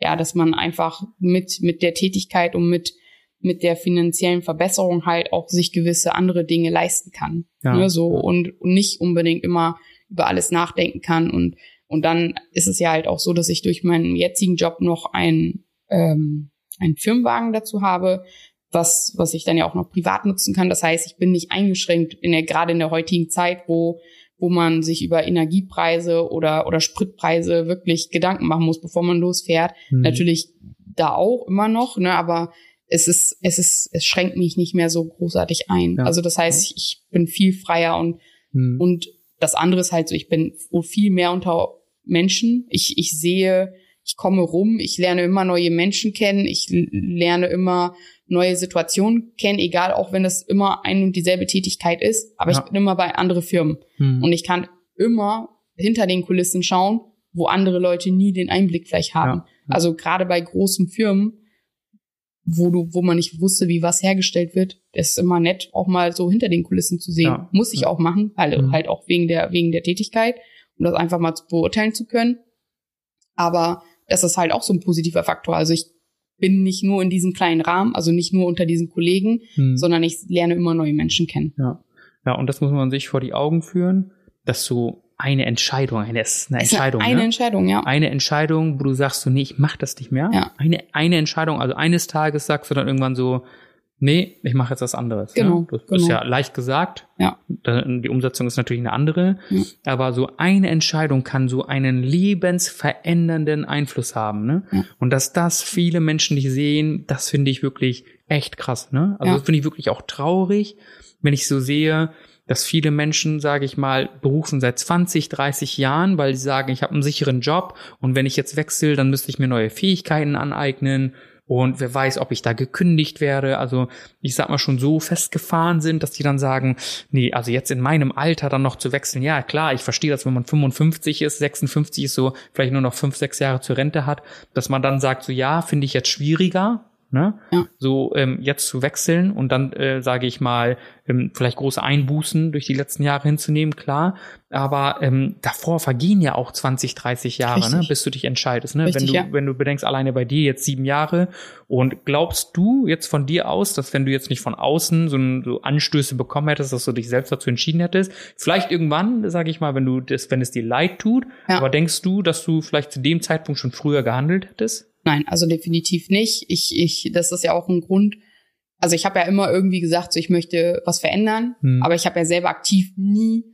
ja, dass man einfach mit, mit der Tätigkeit und mit, mit der finanziellen Verbesserung halt auch sich gewisse andere Dinge leisten kann. Ja. Ne, so und, und nicht unbedingt immer über alles nachdenken kann. Und, und dann ist es ja halt auch so, dass ich durch meinen jetzigen Job noch ein, ähm, einen Firmenwagen dazu habe, was, was ich dann ja auch noch privat nutzen kann. Das heißt, ich bin nicht eingeschränkt in der, gerade in der heutigen Zeit, wo wo man sich über Energiepreise oder, oder Spritpreise wirklich Gedanken machen muss, bevor man losfährt. Mhm. Natürlich da auch immer noch, ne, aber es ist, es ist, es schränkt mich nicht mehr so großartig ein. Ja. Also das heißt, ich bin viel freier und, mhm. und das andere ist halt so, ich bin viel mehr unter Menschen. Ich, ich sehe, ich komme rum, ich lerne immer neue Menschen kennen, ich lerne immer neue Situationen kennen, egal auch wenn es immer ein und dieselbe Tätigkeit ist, aber ja. ich bin immer bei andere Firmen hm. und ich kann immer hinter den Kulissen schauen, wo andere Leute nie den Einblick vielleicht haben. Ja. Also gerade bei großen Firmen, wo du, wo man nicht wusste, wie was hergestellt wird, ist immer nett, auch mal so hinter den Kulissen zu sehen. Ja. Muss ich auch machen, halt, mhm. halt auch wegen der, wegen der Tätigkeit, um das einfach mal zu beurteilen zu können. Aber das ist halt auch so ein positiver Faktor. Also ich bin nicht nur in diesem kleinen Rahmen, also nicht nur unter diesen Kollegen, hm. sondern ich lerne immer neue Menschen kennen. Ja. Ja, und das muss man sich vor die Augen führen, dass du eine Entscheidung, eine, ist eine Entscheidung. Eine, ne? Entscheidung, ja. Eine Entscheidung, wo du sagst so, nee, ich mach das nicht mehr. Ja. Eine, eine Entscheidung, also eines Tages sagst du dann irgendwann so, nee, ich mache jetzt was anderes. Genau. Ja? Das genau. ist ja leicht gesagt. Ja. Die Umsetzung ist natürlich eine andere. Ja. Aber so eine Entscheidung kann so einen lebensverändernden Einfluss haben. Ne? Ja. Und dass das viele Menschen nicht sehen, das finde ich wirklich echt krass. Ne? Also ja. das finde ich wirklich auch traurig, wenn ich so sehe, dass viele Menschen, sage ich mal, berufen seit 20, 30 Jahren, weil sie sagen, ich habe einen sicheren Job und wenn ich jetzt wechsle, dann müsste ich mir neue Fähigkeiten aneignen und wer weiß, ob ich da gekündigt werde. Also ich sag mal schon so festgefahren sind, dass die dann sagen, nee, also jetzt in meinem Alter dann noch zu wechseln. Ja, klar, ich verstehe das, wenn man 55 ist, 56 ist so, vielleicht nur noch fünf, sechs Jahre zur Rente hat, dass man dann sagt, so ja, finde ich jetzt schwieriger. Ne? Ja. So ähm, jetzt zu wechseln und dann, äh, sage ich mal, ähm, vielleicht große Einbußen durch die letzten Jahre hinzunehmen, klar. Aber ähm, davor vergehen ja auch 20, 30 Jahre, ne, bis du dich entscheidest. Ne? Richtig, wenn du, ja. wenn du bedenkst, alleine bei dir jetzt sieben Jahre. Und glaubst du jetzt von dir aus, dass wenn du jetzt nicht von außen so, so Anstöße bekommen hättest, dass du dich selbst dazu entschieden hättest, vielleicht irgendwann, sage ich mal, wenn du das, wenn es dir leid tut, Ja. aber denkst du, dass du vielleicht zu dem Zeitpunkt schon früher gehandelt hättest? Nein, also definitiv nicht. Ich, ich, das ist ja auch ein Grund. Also ich habe ja immer irgendwie gesagt, so ich möchte was verändern, Hm. aber ich habe ja selber aktiv nie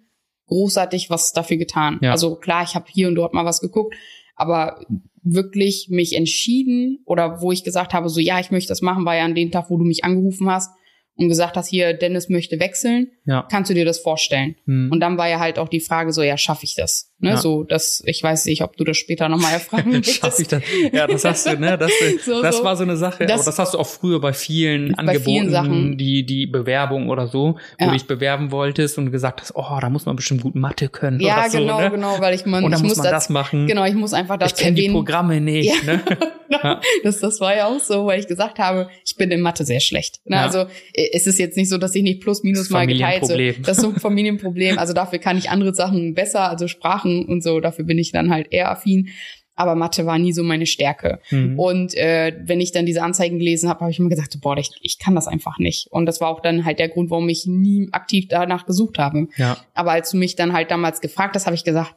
großartig was dafür getan. Ja. Also klar, ich habe hier und dort mal was geguckt, aber wirklich mich entschieden oder wo ich gesagt habe, so ja, ich möchte das machen, war ja an dem Tag, wo du mich angerufen hast und gesagt hast, hier, Dennis möchte wechseln, Ja. kannst du dir das vorstellen? Hm. Und dann war ja halt auch die Frage so, ja, schaffe ich das? Ne, Ja. so, das, ich weiß nicht, ob du das später nochmal erfragen möchtest. Schaff ich das? Ja, das hast du, ne? Das, So, das so. war so eine Sache. Das- aber das hast du auch früher bei vielen Bei Angeboten, vielen Sachen. die die Bewerbung oder so, wo Ja. du dich bewerben wolltest und gesagt hast, oh, da muss man bestimmt gut Mathe können Ja, oder so, genau, ne? genau, weil ich man, Und dann ich muss man das, das machen. Genau, ich muss einfach ich dazu kenne die Programme nicht. Ne? Ja. das, das war ja auch so, weil ich gesagt habe, ich bin in Mathe sehr schlecht. Ne? Also äh, es ist jetzt nicht so, dass ich nicht plus minus mal geteilt so. Das ist so ein Familienproblem. Also dafür kann ich andere Sachen besser, also Sprachen und so. Dafür bin ich dann halt eher affin. Aber Mathe war nie so meine Stärke. Mhm. Und äh, wenn ich dann diese Anzeigen gelesen habe, habe ich mir gesagt, boah, ich, ich kann das einfach nicht. Und das war auch dann halt der Grund, warum ich nie aktiv danach gesucht habe. Ja, Aber als du mich dann halt damals gefragt hast, habe ich gesagt,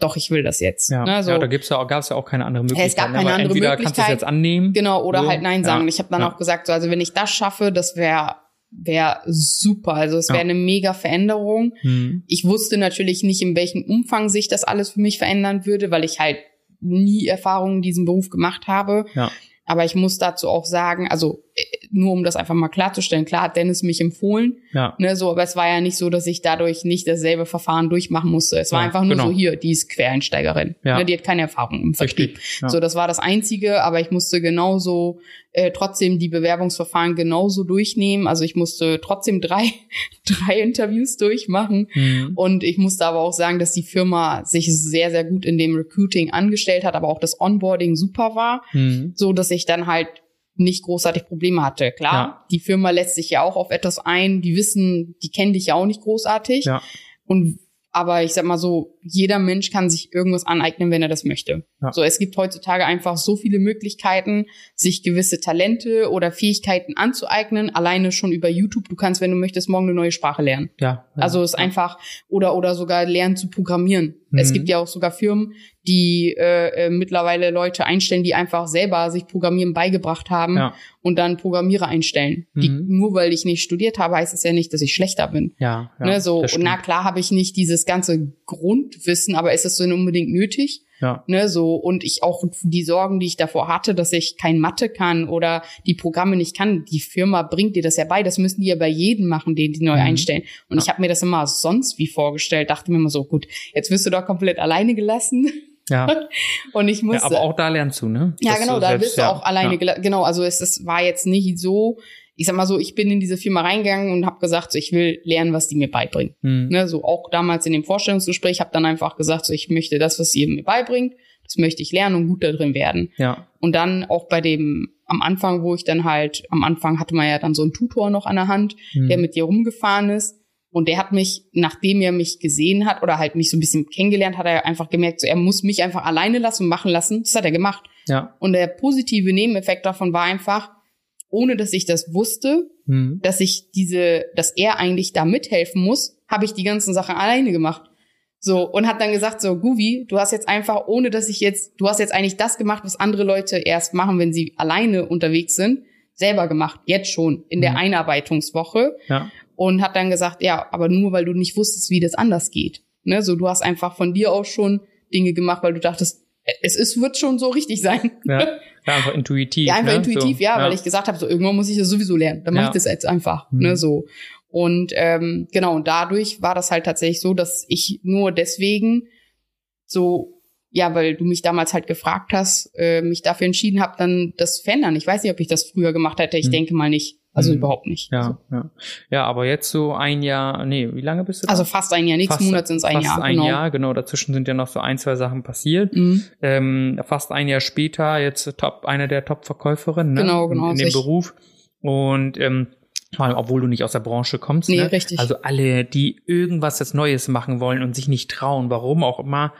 doch, ich will das jetzt. ja. Ne, so. ja da gibt's ja, auch- gab's ja auch keine andere Möglichkeit. es gab ne? keine andere Entweder kannst du es Möglichkeit. jetzt annehmen. Genau, oder So, halt Nein sagen. ja, Und ich habe dann ja. auch gesagt, so, also wenn ich das schaffe, das wäre wär super. Also es wäre Ja. eine mega Veränderung. Mhm. Ich wusste natürlich nicht, in welchem Umfang sich das alles für mich verändern würde, weil ich halt nie Erfahrungen in diesem Beruf gemacht habe. Ja. Aber ich muss dazu auch sagen, also äh, nur um das einfach mal klarzustellen, klar hat Dennis mich empfohlen, Ja. ne, so, aber es war ja nicht so, dass ich dadurch nicht dasselbe Verfahren durchmachen musste. Es war Ja, einfach nur genau. so hier, die ist Quereinsteigerin, Ja. ne, die hat keine Erfahrung im Vertrieb. Ja. So, das war das Einzige, aber ich musste genauso äh, trotzdem die Bewerbungsverfahren genauso durchnehmen. Also ich musste trotzdem drei, drei Interviews durchmachen. Mhm. Und ich musste aber auch sagen, dass die Firma sich sehr, sehr gut in dem Recruiting angestellt hat, aber auch das Onboarding super war, Mhm. so dass ich dann halt nicht großartig Probleme hatte. Klar, Ja. die Firma lässt sich ja auch auf etwas ein, die wissen, die kennen dich ja auch nicht großartig. Ja. Und aber ich sag mal so, jeder Mensch kann sich irgendwas aneignen, wenn er das möchte. Ja. So, es gibt heutzutage einfach so viele Möglichkeiten, sich gewisse Talente oder Fähigkeiten anzueignen, alleine schon über YouTube. Du kannst, wenn du möchtest, morgen eine neue Sprache lernen. Ja. ja. Also es ist einfach oder oder sogar lernen zu programmieren. Mhm. Es gibt ja auch sogar Firmen, die äh, äh, mittlerweile Leute einstellen, die einfach selber sich Programmieren beigebracht haben Ja. und dann Programmierer einstellen. Die, Mhm. nur weil ich nicht studiert habe, heißt es ja nicht, dass ich schlechter bin. Ja. ja ne, so na klar habe ich nicht dieses ganze Grundwissen, aber ist es so unbedingt nötig? Ja. Ne, so und ich auch die Sorgen, die ich davor hatte, dass ich kein Mathe kann oder die Programme nicht kann, die Firma bringt dir das ja bei, das müssen die ja bei jedem machen, den die neu Mhm. einstellen. Und ich habe mir das immer sonst wie vorgestellt, dachte mir immer so, gut, jetzt wirst du doch komplett alleine gelassen Ja. und ich muss ja. Aber auch da lernst du, ne? ja, Dass genau, da selbst- bist du ja, auch alleine Ja. gelassen. Genau, also es, es war jetzt nicht so, ich sag mal so, ich bin in diese Firma reingegangen und habe gesagt, so, ich will lernen, was die mir beibringen. Mhm. Ne, so auch damals in dem Vorstellungsgespräch habe dann einfach gesagt, so ich möchte das, was ihr mir beibringt, das möchte ich lernen und gut da drin werden. Ja. Und dann auch bei dem am Anfang, wo ich dann halt am Anfang hatte man ja dann so einen Tutor noch an der Hand, Mhm. der mit dir rumgefahren ist und der hat mich, nachdem er mich gesehen hat oder halt mich so ein bisschen kennengelernt, hat er einfach gemerkt, so er muss mich einfach alleine lassen und machen lassen. Das hat er gemacht. Ja. Und der positive Nebeneffekt davon war einfach, ohne dass ich das wusste, Mhm. dass ich diese, dass er eigentlich da mithelfen muss, habe ich die ganzen Sachen alleine gemacht. So, und hat dann gesagt, so, Guvi, du hast jetzt einfach, ohne dass ich jetzt, du hast jetzt eigentlich das gemacht, was andere Leute erst machen, wenn sie alleine unterwegs sind, selber gemacht, jetzt schon, in der Mhm. Einarbeitungswoche. Ja. Und hat dann gesagt, ja, aber nur weil du nicht wusstest, wie das anders geht. Ne, so, du hast einfach von dir aus schon Dinge gemacht, weil du dachtest, es ist, wird schon so richtig sein. Ja. Ja, einfach intuitiv. Ja, einfach ne? intuitiv, so, ja, weil ich gesagt habe, so irgendwann muss ich das sowieso lernen. Dann mache Ja. ich das jetzt einfach, Mhm. ne, so. Und ähm, genau, und dadurch war das halt tatsächlich so, dass ich nur deswegen so, ja, weil du mich damals halt gefragt hast, äh, mich dafür entschieden habe, dann das verändern. Ich weiß nicht, ob ich das früher gemacht hätte. Ich Mhm. denke mal nicht. Also Mhm. überhaupt nicht. Ja, Also, ja. Ja, aber jetzt so ein Jahr, nee, wie lange bist du da? also fast ein Jahr, nächsten Fast- Monat sind es ein fast Jahr. ein genau. Jahr, genau. Dazwischen sind ja noch so ein, zwei Sachen passiert. Mhm. Ähm, fast ein Jahr später jetzt top, eine der Top-Verkäuferinnen ne? Genau, genau, in, in dem. Beruf. Und ähm, vor allem, obwohl du nicht aus der Branche kommst. Nee, ne? richtig. Also alle, die irgendwas jetzt Neues machen wollen und sich nicht trauen, warum auch immer,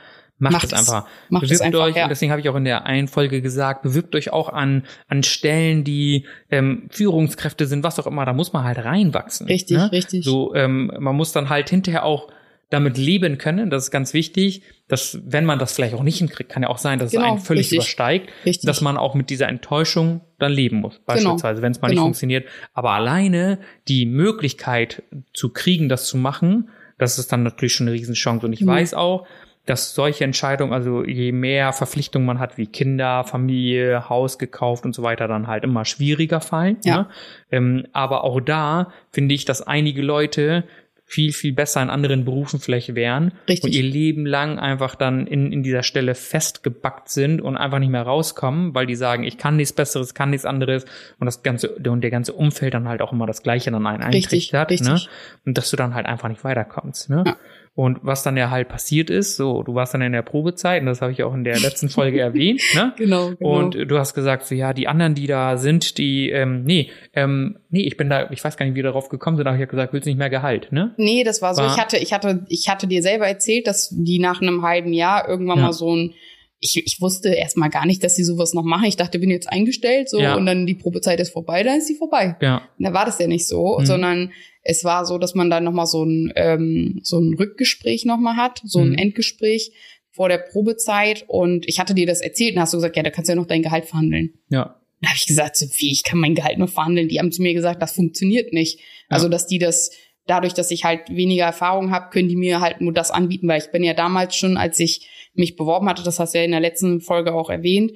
macht, Macht es einfach. Macht es bewirbt einfach, euch, ja. und deswegen habe ich auch in der einen Folge gesagt, bewirbt euch auch an, an Stellen, die ähm, Führungskräfte sind, was auch immer, da muss man halt reinwachsen. Richtig, ne? richtig. So, ähm, man muss dann halt hinterher auch damit leben können, das ist ganz wichtig, dass wenn man das vielleicht auch nicht hinkriegt, kann ja auch sein, dass Genau, es einen völlig richtig. übersteigt, Richtig. dass man auch mit dieser Enttäuschung dann leben muss, beispielsweise, wenn es mal nicht Genau. funktioniert. Aber alleine die Möglichkeit zu kriegen, das zu machen, das ist dann natürlich schon eine Riesenchance. Und ich Mhm. weiß auch, dass solche Entscheidungen, also je mehr Verpflichtungen man hat, wie Kinder, Familie, Haus gekauft und so weiter, dann halt immer schwieriger fallen. Ja. Ne? Ähm, aber auch da finde ich, dass einige Leute viel, viel besser in anderen Berufen vielleicht wären Richtig. und ihr Leben lang einfach dann in, in dieser Stelle festgebackt sind und einfach nicht mehr rauskommen, weil die sagen, ich kann nichts Besseres, kann nichts anderes und das ganze und der ganze Umfeld dann halt auch immer das Gleiche dann einen Richtig, eintrichtert, richtig. ne? Und dass du dann halt einfach nicht weiterkommst, ne? Ja. Und was dann ja halt passiert ist, so, du warst dann in der Probezeit, und das habe ich auch in der letzten Folge erwähnt, ne? Genau, genau. Und du hast gesagt, so ja, die anderen, die da sind, die, ähm, nee, ähm, nee, ich bin da, ich weiß gar nicht, wie wir darauf gekommen sind, aber ich habe gesagt, willst du nicht mehr Gehalt, ne? Nee, das war so, War- ich hatte, ich hatte, ich hatte dir selber erzählt, dass die nach einem halben Jahr irgendwann Ja. mal so ein, ich, ich wusste erstmal gar nicht, dass sie sowas noch machen. Ich dachte, bin jetzt eingestellt, so, Ja. und dann die Probezeit ist vorbei, dann ist sie vorbei. Ja, Und da war das ja nicht so, Mhm. sondern es war so, dass man dann nochmal so ein, ähm, so ein Rückgespräch nochmal hat, so ein Mhm. Endgespräch vor der Probezeit und ich hatte dir das erzählt und hast du gesagt, ja, da kannst du ja noch dein Gehalt verhandeln. ja, Da habe ich gesagt, so, wie, ich kann mein Gehalt nur verhandeln. Die haben zu mir gesagt, das funktioniert nicht. Also, dass die das, dadurch, dass ich halt weniger Erfahrung habe, können die mir halt nur das anbieten, weil ich bin ja damals schon, als ich mich beworben hatte, das hast du ja in der letzten Folge auch erwähnt,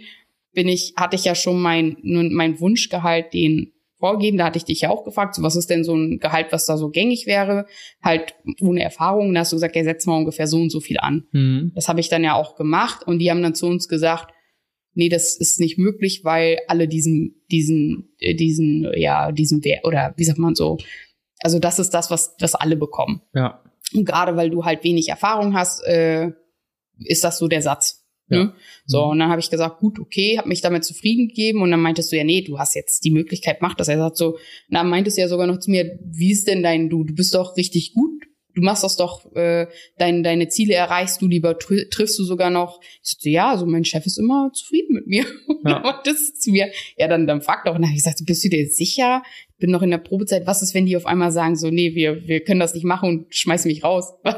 bin ich, hatte ich ja schon mein, mein Wunschgehalt den vorgeben. Da hatte ich dich ja auch gefragt, so, was ist denn so ein Gehalt, was da so gängig wäre? Halt ohne Erfahrung. Da hast du gesagt, ja, setz mal ungefähr so und so viel an. mhm. Das habe ich dann ja auch gemacht und die haben dann zu uns gesagt, nee, das ist nicht möglich, weil alle diesen, diesen, äh, diesen, ja, diesen Wert oder wie sagt man so, also das ist das, was, was alle bekommen. ja, Und gerade weil du halt wenig Erfahrung hast, äh, ist das so der Satz. Ja. Ne? So, Mhm. und dann habe ich gesagt, gut, okay, habe mich damit zufrieden gegeben und dann meintest du ja, nee, du hast jetzt die Möglichkeit, mach das. Er sagt so, na, meintest du ja sogar noch zu mir, wie ist denn dein, du, du bist doch richtig gut, du machst das doch, äh, dein, deine Ziele erreichst du, lieber tr triffst du sogar noch. Ich sagte, ja, also mein Chef ist immer zufrieden mit mir. Ja. Das ist zu mir, ja, dann, dann frag doch. Und dann habe ich gesagt, bist du dir sicher? Ich bin noch in der Probezeit. Was ist, wenn die auf einmal sagen, so, nee, wir, wir können das nicht machen und schmeißen mich raus? Auch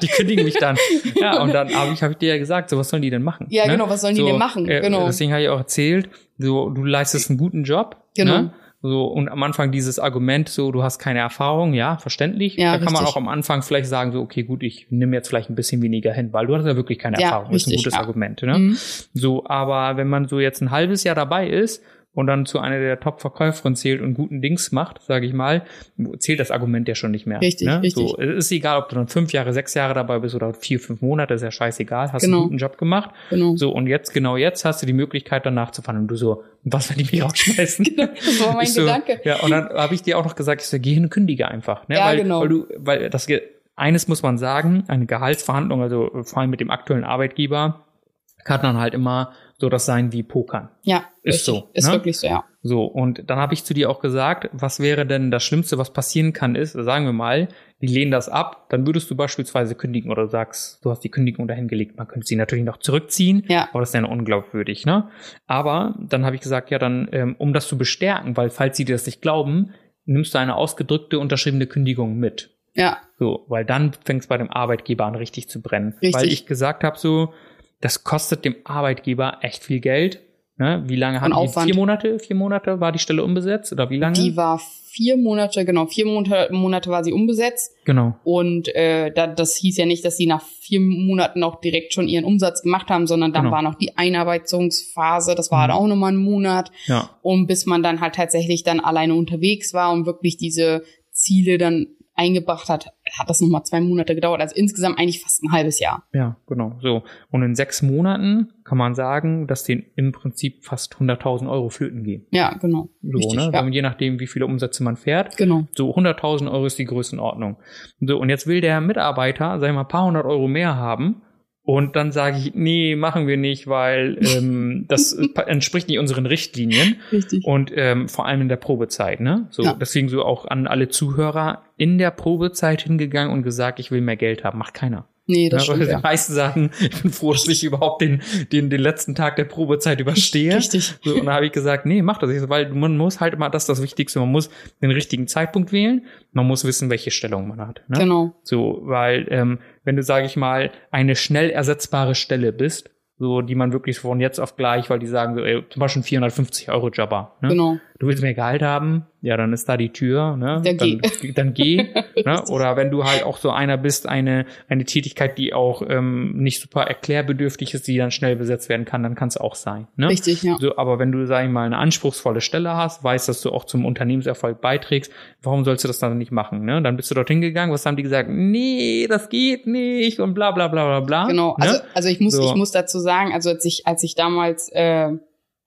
die kündigen mich dann. Ja, und dann habe ich, hab ich dir ja gesagt, so was sollen die denn machen? Ja, ne? genau, was sollen die so, denn machen? Äh, Genau. Deswegen habe ich auch erzählt, so du leistest einen guten Job. Genau. Ne? So, und am Anfang dieses Argument, so du hast keine Erfahrung, ja, verständlich. Ja, da kann man richtig. auch am Anfang vielleicht sagen, so, okay, gut, ich nehme jetzt vielleicht ein bisschen weniger hin, weil du hast ja wirklich keine Ja, Erfahrung. Das ist ein richtig, gutes ja. Argument, ne? Mhm. So, aber wenn man so jetzt ein halbes Jahr dabei ist und dann zu einer der Top-Verkäuferinnen zählt und guten Dings macht, sage ich mal, zählt das Argument ja schon nicht mehr. Richtig, ne? richtig. So, es ist egal, ob du dann fünf Jahre, sechs Jahre dabei bist oder vier, fünf Monate, ist ja scheißegal, hast Genau. einen guten Job gemacht. Genau. So, und jetzt, genau jetzt, hast du die Möglichkeit, danach zu fahren. Und du so, was, wenn die mich rausschmeißen? Das war mein Ich so, Gedanke. Ja, und dann habe ich dir auch noch gesagt, ich so, geh hin und kündige einfach. Ne? Ja, weil, genau. Weil du, weil das, eines muss man sagen, eine Gehaltsverhandlung, also vor allem mit dem aktuellen Arbeitgeber, kann dann halt immer so das sein wie Pokern. Ja, Ist so, Ist ne? wirklich so, ja. So, und dann habe ich zu dir auch gesagt, was wäre denn das Schlimmste, was passieren kann, ist, sagen wir mal, die lehnen das ab, dann würdest du beispielsweise kündigen oder sagst, du hast die Kündigung dahingelegt. Man könnte sie natürlich noch zurückziehen, Ja. aber das ist dann unglaubwürdig, ne? Aber dann habe ich gesagt, ja, dann, ähm, um das zu bestärken, weil falls sie dir das nicht glauben, nimmst du eine ausgedrückte, unterschriebene Kündigung mit. Ja, So, weil dann fängt es bei dem Arbeitgeber an, richtig zu brennen. Richtig. Weil ich gesagt habe, so, das kostet dem Arbeitgeber echt viel Geld. Ne? Wie lange haben die? Vier Monate? Vier Monate war die Stelle unbesetzt? Oder wie lange? die war vier Monate, genau, vier Monate, Monate war sie umbesetzt. genau. Und äh, da, das hieß ja nicht, dass sie nach vier Monaten auch direkt schon ihren Umsatz gemacht haben, sondern dann Genau. war noch die Einarbeitungsphase, das war Mhm. halt auch nochmal ein Monat, Ja. und bis man dann halt tatsächlich dann alleine unterwegs war und wirklich diese Ziele dann eingebracht hat, hat das nochmal zwei Monate gedauert. Also insgesamt eigentlich fast ein halbes Jahr. Ja, genau. So. Und in sechs Monaten kann man sagen, dass denen im Prinzip fast 100.000 Euro flöten gehen. Ja, genau. So, Richtig, ne? ja. Je nachdem, wie viele Umsätze man fährt. Genau. So 100.000 Euro ist die Größenordnung. So, und jetzt will der Mitarbeiter, sagen wir mal, ein paar hundert Euro mehr haben. Und dann sage ich, nee, machen wir nicht, weil ähm, das entspricht nicht unseren Richtlinien. Richtig. Und ähm, vor allem in der Probezeit, ne? So, Ja. deswegen so auch an alle Zuhörer in der Probezeit hingegangen und gesagt, ich will mehr Geld haben. Macht keiner. Nee, das Ja, weil stimmt. die Ja. meisten sagen, ich bin froh, dass ich überhaupt den, den, den letzten Tag der Probezeit überstehe. Richtig. So, und da habe ich gesagt, nee, mach das nicht, weil man muss halt immer, das ist das Wichtigste, man muss den richtigen Zeitpunkt wählen, man muss wissen, welche Stellung man hat. Ne? Genau. So, weil ähm, wenn du, sage ich mal, eine schnell ersetzbare Stelle bist, so die man wirklich von jetzt auf gleich, weil die sagen so, ey, zum Beispiel ein 450 Euro Jobber, ne? Genau. Du willst mehr Gehalt haben, ja, dann ist da die Tür, ne? Dann dann, dann geh. ne? Oder wenn du halt auch so einer bist, eine, eine Tätigkeit, die auch ähm, nicht super erklärbedürftig ist, die dann schnell besetzt werden kann, dann kann es auch sein. Ne? Richtig, ja. So, aber wenn du, sag ich mal, eine anspruchsvolle Stelle hast, weißt, dass du auch zum Unternehmenserfolg beiträgst, warum sollst du das dann nicht machen? Ne? Dann bist du dorthin gegangen, was haben die gesagt? Nee, das geht nicht und bla bla bla bla bla. Genau. Ne? Also, also ich muss, So. ich muss dazu sagen, also als ich, als ich damals äh,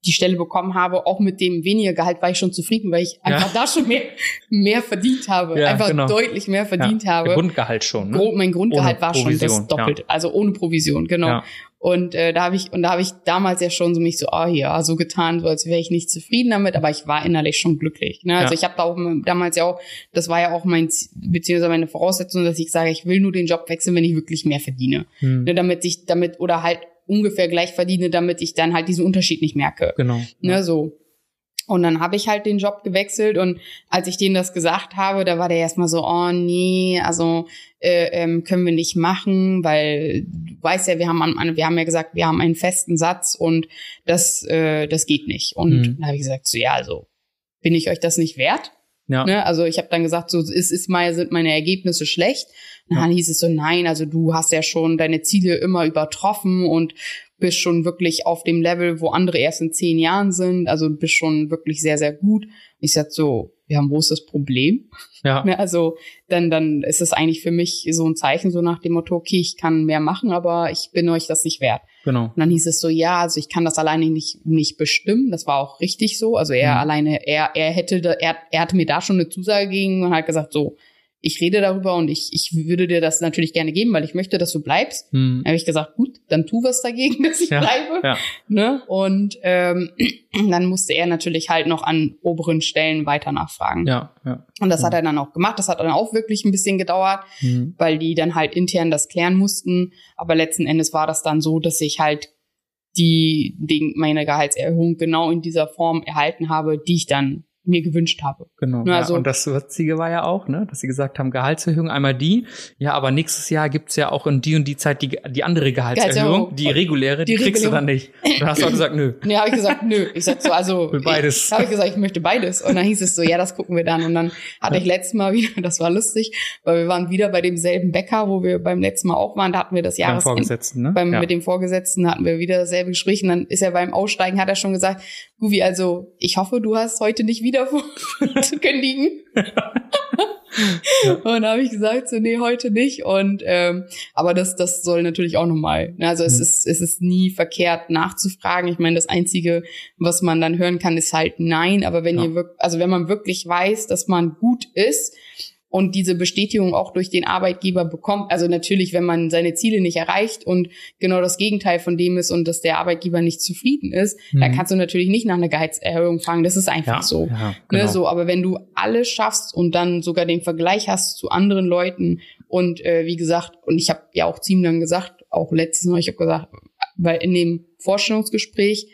die Stelle bekommen habe, auch mit dem weniger Gehalt war ich schon zufrieden, weil ich Ja. einfach da schon mehr, mehr verdient habe. Ja, einfach genau. deutlich mehr verdient ja, habe. Der Grundgehalt schon. Ne? Mein Grundgehalt Ohne war schon Provision, das doppelt, also ohne Provision, genau. Ja. Und äh, da habe ich und da habe ich damals ja schon so mich so, ah ja, so getan, so als wäre ich nicht zufrieden damit, aber ich war innerlich schon glücklich. Ne? Also Ja. ich habe da auch damals ja auch, das war ja auch mein beziehungsweise meine Voraussetzung, dass ich sage, ich will nur den Job wechseln, wenn ich wirklich mehr verdiene, Hm. ne? damit ich damit oder halt ungefähr gleich verdiene, damit ich dann halt diesen Unterschied nicht merke. Genau. Ne, so. Und dann habe ich halt den Job gewechselt und als ich denen das gesagt habe, da war der erstmal so, oh nee, also äh, ähm, können wir nicht machen, weil du weißt ja, wir haben an, wir haben ja gesagt, wir haben einen festen Satz und das äh, das geht nicht. Und Mhm. dann habe ich gesagt, so ja, also bin ich euch das nicht wert? Ja. Ne? Also ich habe dann gesagt, so ist, ist mal, sind meine Ergebnisse schlecht. Und dann hieß es so, nein, also du hast ja schon deine Ziele immer übertroffen und bist schon wirklich auf dem Level, wo andere erst in zehn Jahren sind. Also du bist schon wirklich sehr, sehr gut. Ich sag so, wir haben großes Problem. Ja. Ne? Also dann, dann ist es eigentlich für mich so ein Zeichen, so nach dem Motto, okay, ich kann mehr machen, aber ich bin euch das nicht wert. Genau. Und dann hieß es so, ja, also ich kann das alleine nicht, nicht bestimmen. Das war auch richtig so. Also er Mhm. alleine, er, er hätte, da, er, er hatte mir da schon eine Zusage gegeben und hat gesagt, so, ich rede darüber und ich, ich würde dir das natürlich gerne geben, weil ich möchte, dass du bleibst. Hm. Dann habe ich gesagt, gut, dann tu was dagegen, dass ich Ja, bleibe. ja. Ne? Und ähm, dann musste er natürlich halt noch an oberen Stellen weiter nachfragen. Ja, ja. Und das Mhm. hat er dann auch gemacht. Das hat dann auch wirklich ein bisschen gedauert Hm. weil die dann halt intern das klären mussten. Aber letzten Endes war das dann so, dass ich halt die, die meine Gehaltserhöhung genau in dieser Form erhalten habe, die ich dann mir gewünscht habe. Genau. Na, ja, also- und das Witzige war ja auch, ne, dass sie gesagt haben, Gehaltserhöhung einmal die, ja, aber nächstes Jahr gibt's ja auch in die und die Zeit die, die andere Gehaltserhöhung, die reguläre, die, Die kriegst du dann Regulierung. nicht. Und dann hast du auch gesagt, nö. Nee, habe ich gesagt, nö. Ich sag so, also beides. Habe ich gesagt, ich möchte beides. Und dann hieß es so, ja, das gucken wir dann. Und dann hatte ich letztes Mal wieder, das war lustig, weil wir waren wieder bei demselben Bäcker, wo wir beim letzten Mal auch waren. Da hatten wir das Beim Jahresende. Vorgesetzten, ne? beim, ja. mit dem Vorgesetzten hatten wir wieder dasselbe Gespräch und dann ist er beim Aussteigen, hat er schon gesagt, Guvi, also ich hoffe, du hast heute nicht wieder zu kündigen. Und da habe ich gesagt, so nee, heute nicht. Und ähm, aber das, das soll natürlich auch nochmal. Ne? Also es Mhm. ist, es ist nie verkehrt nachzufragen. Ich meine, das Einzige, was man dann hören kann, ist halt nein. Aber wenn Ja. ihr wirklich, also wenn man wirklich weiß, dass man gut ist, und diese Bestätigung auch durch den Arbeitgeber bekommt. Also natürlich, wenn man seine Ziele nicht erreicht und genau das Gegenteil von dem ist und dass der Arbeitgeber nicht zufrieden ist, dann Mhm. kannst du natürlich nicht nach einer Gehaltserhöhung fragen. Das ist einfach ja, so. Ja, genau. Ne, so, aber wenn du alles schaffst und dann sogar den Vergleich hast zu anderen Leuten und äh, wie gesagt, und ich habe ja auch Team dann gesagt, auch letztes Mal, ich habe gesagt, weil in dem Vorstellungsgespräch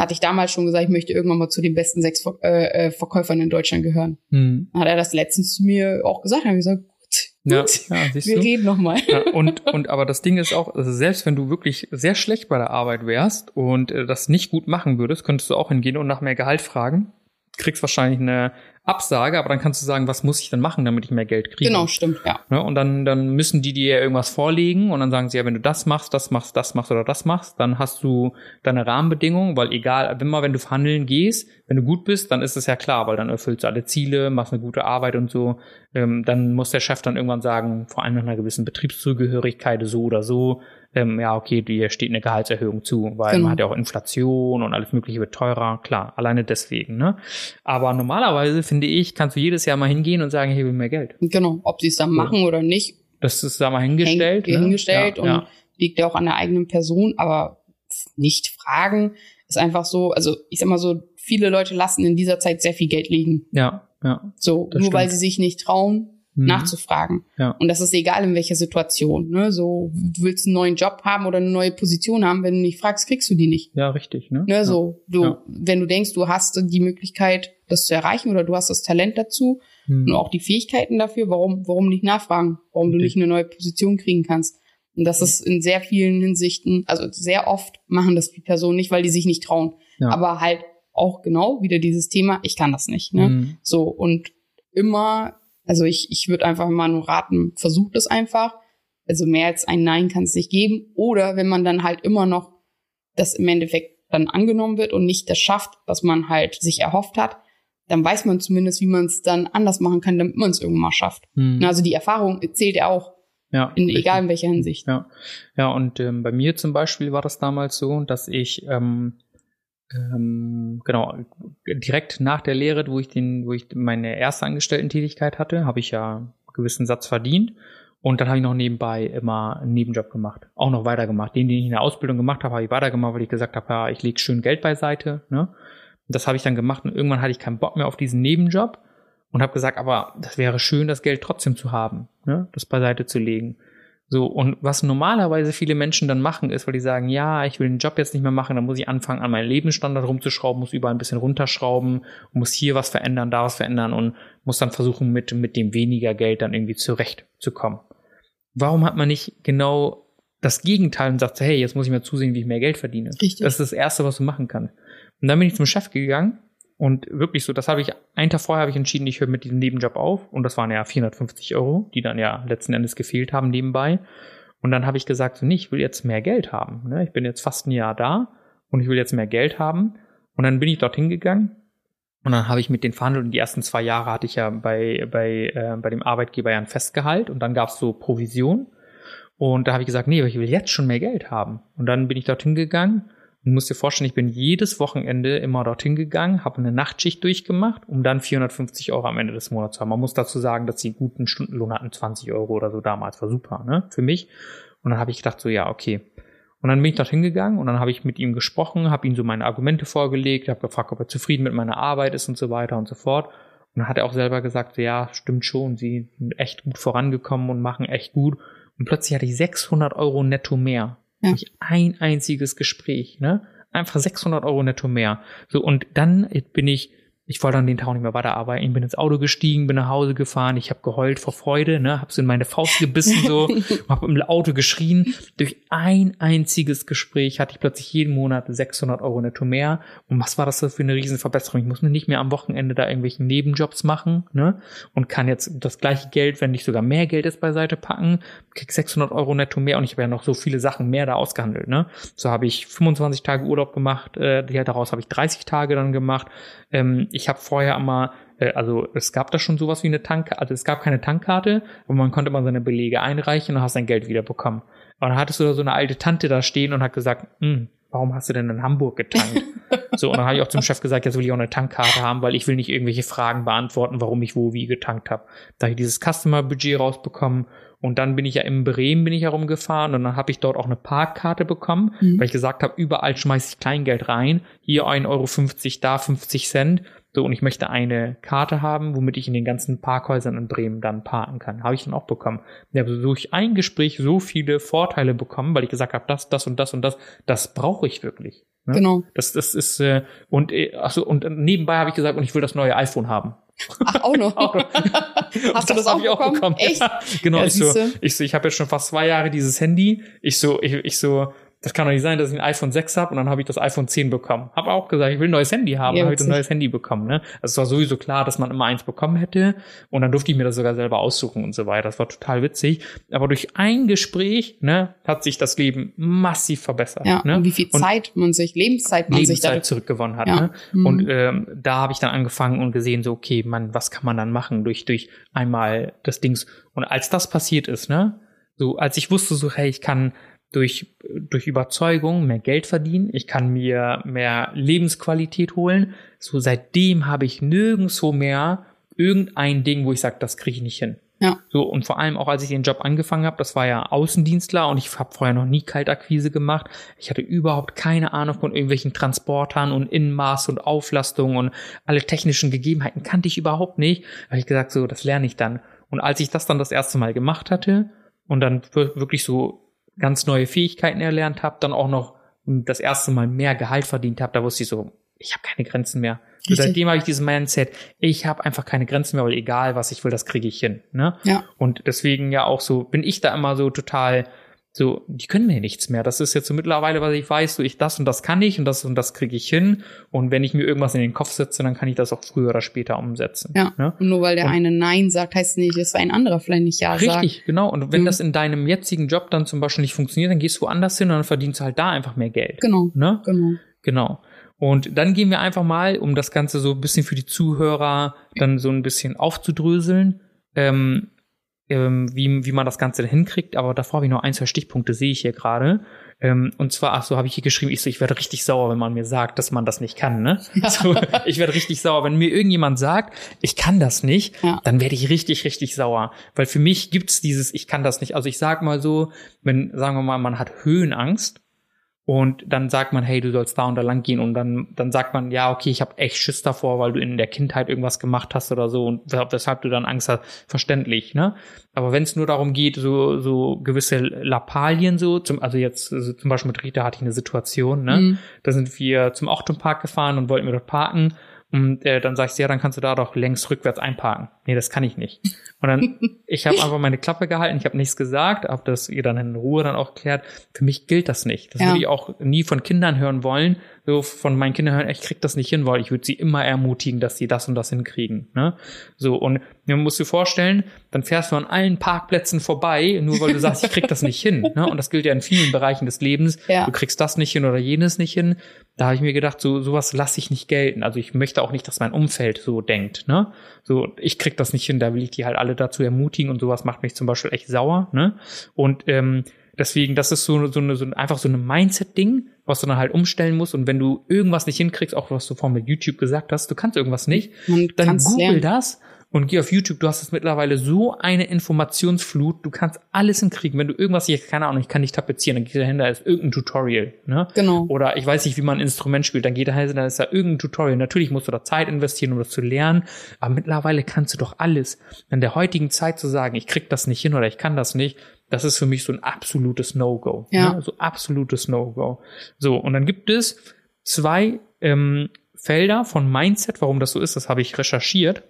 hatte ich damals schon gesagt, ich möchte irgendwann mal zu den besten sechs Ver äh, äh, Verkäufern in Deutschland gehören. Hm. Dann hat er das letztens zu mir auch gesagt, dann habe ich gesagt, gut, Ja, gut, ja, wir du. reden nochmal. Ja, und, und aber das Ding ist auch, also selbst wenn du wirklich sehr schlecht bei der Arbeit wärst und äh, das nicht gut machen würdest, könntest du auch hingehen und nach mehr Gehalt fragen. Kriegst wahrscheinlich eine absage, aber dann kannst du sagen, was muss ich denn machen, damit ich mehr Geld kriege? Genau, stimmt, ja. Ne? Und dann, dann müssen die dir irgendwas vorlegen und dann sagen sie, ja, wenn du das machst, das machst, das machst oder das machst, dann hast du deine Rahmenbedingungen, weil egal, immer wenn du verhandeln gehst, wenn du gut bist, dann ist es ja klar, weil dann erfüllst du alle Ziele, machst eine gute Arbeit und so. Ähm, dann muss der Chef dann irgendwann sagen, vor allem nach einer gewissen Betriebszugehörigkeit, so oder so, ähm, ja, okay, dir steht eine Gehaltserhöhung zu, weil genau. man hat ja auch Inflation und alles Mögliche wird teurer, klar, alleine deswegen, ne? Aber normalerweise, finde ich, kannst du jedes Jahr mal hingehen und sagen, ich will mehr Geld. Genau, ob sie es dann machen oder nicht. Das ist da mal hingestellt. Häng, ne? Hingestellt ja, und ja. liegt ja auch an der eigenen Person, aber nicht fragen ist einfach so, also ich sag mal so, viele Leute lassen in dieser Zeit sehr viel Geld liegen. Ja, ja. So, nur stimmt. weil sie sich nicht trauen, mhm. nachzufragen. Ja. Und das ist egal in welcher Situation. Ne? So, du willst einen neuen Job haben oder eine neue Position haben, wenn du nicht fragst, kriegst du die nicht. Ja, richtig. Ne? ne so, du, ja. wenn du denkst, du hast die Möglichkeit, das zu erreichen oder du hast das Talent dazu mhm. und auch die Fähigkeiten dafür, warum, warum nicht nachfragen, warum okay. du nicht eine neue Position kriegen kannst. Und das ist in sehr vielen Hinsichten, also sehr oft machen das die Personen nicht, weil die sich nicht trauen. Ja. Aber halt auch genau wieder dieses Thema, ich kann das nicht. Ne? Mhm. So, und immer also ich, ich würde einfach mal nur raten, versucht es einfach. Also mehr als ein Nein kann es nicht geben. Oder wenn man dann halt immer noch das im Endeffekt dann angenommen wird und nicht das schafft, was man halt sich erhofft hat, dann weiß man zumindest, wie man es dann anders machen kann, damit man es irgendwann mal schafft. Hm. Also die Erfahrung zählt ja auch. Ja, in, egal in welcher Hinsicht. Ja, ja und ähm, bei mir zum Beispiel war das damals so, dass ich ähm, ähm, genau, direkt nach der Lehre, wo ich den, wo ich meine erste Angestellten-Tätigkeit hatte, habe ich ja einen gewissen Satz verdient. Und dann habe ich noch nebenbei immer einen Nebenjob gemacht. Auch noch weitergemacht. Den, den ich in der Ausbildung gemacht habe, habe ich weitergemacht, weil ich gesagt habe, ja, ich lege schön Geld beiseite. Ne? Das habe ich dann gemacht und irgendwann hatte ich keinen Bock mehr auf diesen Nebenjob und habe gesagt, aber das wäre schön, das Geld trotzdem zu haben, ne? das beiseite zu legen. So, und was normalerweise viele Menschen dann machen, ist, weil die sagen, ja, ich will den Job jetzt nicht mehr machen, dann muss ich anfangen, an meinen Lebensstandard rumzuschrauben, muss überall ein bisschen runterschrauben, muss hier was verändern, da was verändern und muss dann versuchen, mit, mit dem weniger Geld dann irgendwie zurechtzukommen. Warum hat man nicht genau das Gegenteil und sagt, hey, jetzt muss ich mal zusehen, wie ich mehr Geld verdiene? Richtig. Das ist das Erste, was du machen kannst. Und dann bin ich zum Chef gegangen und wirklich so, das habe ich, einen Tag vorher habe ich entschieden, ich höre mit diesem Nebenjob auf. Und das waren ja 450 Euro, die dann ja letzten Endes gefehlt haben nebenbei. Und dann habe ich gesagt, so, nee, ich will jetzt mehr Geld haben. Ne? Ich bin jetzt fast ein Jahr da und ich will jetzt mehr Geld haben. Und dann bin ich dorthin gegangen und dann habe ich mit den verhandelt und die ersten zwei Jahre hatte ich ja bei, bei, äh, bei dem Arbeitgeber ja ein Festgehalt und dann gab es so Provision. Und da habe ich gesagt, nee, aber ich will jetzt schon mehr Geld haben. Und dann bin ich dorthin gegangen Du musst dir vorstellen, ich bin jedes Wochenende immer dorthin gegangen, habe eine Nachtschicht durchgemacht, um dann 450 Euro am Ende des Monats zu haben. Man muss dazu sagen, dass sie guten Stundenlohn hatten, 20 Euro oder so damals, war super, ne, für mich. Und dann habe ich gedacht so, ja, okay. Und dann bin ich dorthin gegangen und dann habe ich mit ihm gesprochen, habe ihm so meine Argumente vorgelegt, habe gefragt, ob er zufrieden mit meiner Arbeit ist und so weiter und so fort. Und dann hat er auch selber gesagt, ja, stimmt schon, sie sind echt gut vorangekommen und machen echt gut. Und plötzlich hatte ich 600 Euro netto mehr. Ja. Durch ein einziges Gespräch, ne? Einfach 600 Euro netto mehr. So, und dann bin ich ich wollte an den Tag nicht mehr weiterarbeiten. Ich bin ins Auto gestiegen, bin nach Hause gefahren, ich habe geheult vor Freude, ne, hab's in meine Faust gebissen so, hab im Auto geschrien. Durch ein einziges Gespräch hatte ich plötzlich jeden Monat 600 Euro netto mehr. Und was war das für eine Riesenverbesserung? Ich muss mir nicht mehr am Wochenende da irgendwelche Nebenjobs machen, ne, und kann jetzt das gleiche Geld, wenn nicht sogar mehr Geld ist, beiseite packen, krieg 600 Euro netto mehr und ich habe ja noch so viele Sachen mehr da ausgehandelt, ne. So habe ich 25 Tage Urlaub gemacht, äh, daraus habe ich 30 Tage dann gemacht. Ähm, ich habe vorher immer, äh, also es gab da schon sowas wie eine Tankkarte, also es gab keine Tankkarte, aber man konnte immer seine Belege einreichen und hast sein Geld wieder bekommen. Und dann hattest du da so eine alte Tante da stehen und hat gesagt, hm, warum hast du denn in Hamburg getankt? so, und dann habe ich auch zum Chef gesagt, jetzt will ich auch eine Tankkarte haben, weil ich will nicht irgendwelche Fragen beantworten, warum ich wo wie getankt habe. Da habe ich dieses Customer-Budget rausbekommen und dann bin ich ja in Bremen bin ich herumgefahren und dann habe ich dort auch eine Parkkarte bekommen, mhm. weil ich gesagt habe, überall schmeiße ich Kleingeld rein. Hier 1,50 Euro, da 50 Cent. So, und ich möchte eine Karte haben, womit ich in den ganzen Parkhäusern in Bremen dann parken kann. Habe ich dann auch bekommen. Ich habe durch ein Gespräch so viele Vorteile bekommen, weil ich gesagt habe, das, das und das und das, das brauche ich wirklich. Ne? Genau. Das, das ist, äh, und, äh, achso, und nebenbei habe ich gesagt, und ich will das neue iPhone haben. Ach, auch noch. auch noch. Hast du das, das habe ich auch bekommen? Echt? Ja, genau, ja, ich, so, ich so, ich habe jetzt schon fast zwei Jahre dieses Handy. Ich so, ich, ich so, das kann doch nicht sein, dass ich ein iPhone 6 habe und dann habe ich das iPhone 10 bekommen. Habe auch gesagt, ich will ein neues Handy haben, ja, habe ich das neues Handy bekommen. Ne? Also es war sowieso klar, dass man immer eins bekommen hätte und dann durfte ich mir das sogar selber aussuchen und so weiter. Das war total witzig. Aber durch ein Gespräch ne, hat sich das Leben massiv verbessert. Ja, ne? und wie viel Zeit und man sich, Lebenszeit man Lebenszeit sich zurückgewonnen hat. Ja. Ne? Mhm. Und ähm, da habe ich dann angefangen und gesehen, so, okay, man, was kann man dann machen durch, durch einmal das Dings. Und als das passiert ist, ne, so, als ich wusste, so, hey, ich kann durch, durch Überzeugung mehr Geld verdienen, ich kann mir mehr Lebensqualität holen. So seitdem habe ich nirgendwo mehr irgendein Ding, wo ich sage, das kriege ich nicht hin. Ja. So, und vor allem auch als ich den Job angefangen habe, das war ja Außendienstler und ich habe vorher noch nie Kaltakquise gemacht. Ich hatte überhaupt keine Ahnung von irgendwelchen Transportern und Innenmaß und Auflastung und alle technischen Gegebenheiten kannte ich überhaupt nicht. Da habe ich gesagt, so, das lerne ich dann. Und als ich das dann das erste Mal gemacht hatte und dann wirklich so ganz neue Fähigkeiten erlernt habe, dann auch noch das erste Mal mehr Gehalt verdient habe, da wusste ich so, ich habe keine Grenzen mehr. So, seitdem habe ich dieses Mindset, ich habe einfach keine Grenzen mehr, weil egal was ich will, das kriege ich hin. Ne? Ja. Und deswegen ja auch so, bin ich da immer so total so, die können mir nichts mehr. Das ist jetzt so mittlerweile, was ich weiß, so ich das und das kann ich und das und das kriege ich hin. Und wenn ich mir irgendwas in den Kopf setze, dann kann ich das auch früher oder später umsetzen. Ja. Ne? Und nur weil der und eine Nein sagt, heißt nicht, dass ein anderer vielleicht nicht Ja richtig, sagt. Richtig, genau. Und wenn mhm. das in deinem jetzigen Job dann zum Beispiel nicht funktioniert, dann gehst du woanders hin und dann verdienst du halt da einfach mehr Geld. Genau. Ne? Genau. Genau. Und dann gehen wir einfach mal, um das Ganze so ein bisschen für die Zuhörer dann so ein bisschen aufzudröseln, ähm, ähm, wie, wie man das Ganze hinkriegt. Aber davor habe ich noch ein, zwei Stichpunkte, sehe ich hier gerade. Ähm, und zwar, ach so, habe ich hier geschrieben, ich so, ich werde richtig sauer, wenn man mir sagt, dass man das nicht kann. Ne? So, ich werde richtig sauer, wenn mir irgendjemand sagt, ich kann das nicht, ja. dann werde ich richtig, richtig sauer. Weil für mich gibt's dieses, ich kann das nicht. Also ich sag mal so, wenn, sagen wir mal, man hat Höhenangst, und dann sagt man, hey, du sollst da und da lang gehen und dann, dann sagt man, ja, okay, ich habe echt Schiss davor, weil du in der Kindheit irgendwas gemacht hast oder so und weshalb du dann Angst hast, verständlich, ne? Aber wenn es nur darum geht, so, so gewisse Lappalien so, zum, also jetzt also zum Beispiel mit Rita hatte ich eine Situation, ne? Mhm. Da sind wir zum Ochtenpark gefahren und wollten wir dort parken und äh, dann sag ich, ja, dann kannst du da doch längs rückwärts einparken. Nee, das kann ich nicht. Und dann, ich habe einfach meine Klappe gehalten, ich habe nichts gesagt, habe das ihr dann in Ruhe dann auch geklärt. Für mich gilt das nicht. Das ja. würde ich auch nie von Kindern hören wollen. So von meinen Kindern hören, ich krieg das nicht hin, weil ich würde sie immer ermutigen, dass sie das und das hinkriegen. Ne? So, und man muss dir vorstellen, dann fährst du an allen Parkplätzen vorbei, nur weil du sagst, ich krieg das nicht hin. Ne? Und das gilt ja in vielen Bereichen des Lebens. Ja. Du kriegst das nicht hin oder jenes nicht hin. Da habe ich mir gedacht, so sowas lasse ich nicht gelten. Also ich möchte auch nicht, dass mein Umfeld so denkt. Ne? So, ich krieg das nicht hin, da will ich die halt alle dazu ermutigen und sowas macht mich zum Beispiel echt sauer. Ne? Und ähm, deswegen, das ist so, so, eine, so einfach so eine Mindset-Ding, was du dann halt umstellen musst. Und wenn du irgendwas nicht hinkriegst, auch was du vorhin mit YouTube gesagt hast, du kannst irgendwas nicht, Man dann google lernen. das und geh auf YouTube. Du hast es mittlerweile so eine Informationsflut. Du kannst alles hinkriegen. Wenn du irgendwas hier, keine Ahnung, ich kann nicht tapezieren, dann geht dahinter ist irgendein Tutorial. Ne? Genau. Oder ich weiß nicht, wie man ein Instrument spielt, dann geht dahinter, dann ist da irgendein Tutorial. Natürlich musst du da Zeit investieren, um das zu lernen. Aber mittlerweile kannst du doch alles. In der heutigen Zeit zu sagen, ich krieg das nicht hin oder ich kann das nicht, das ist für mich so ein absolutes No-Go. Ja. Ne? So absolutes No-Go. So, und dann gibt es zwei ähm, Felder von Mindset, warum das so ist, das habe ich recherchiert.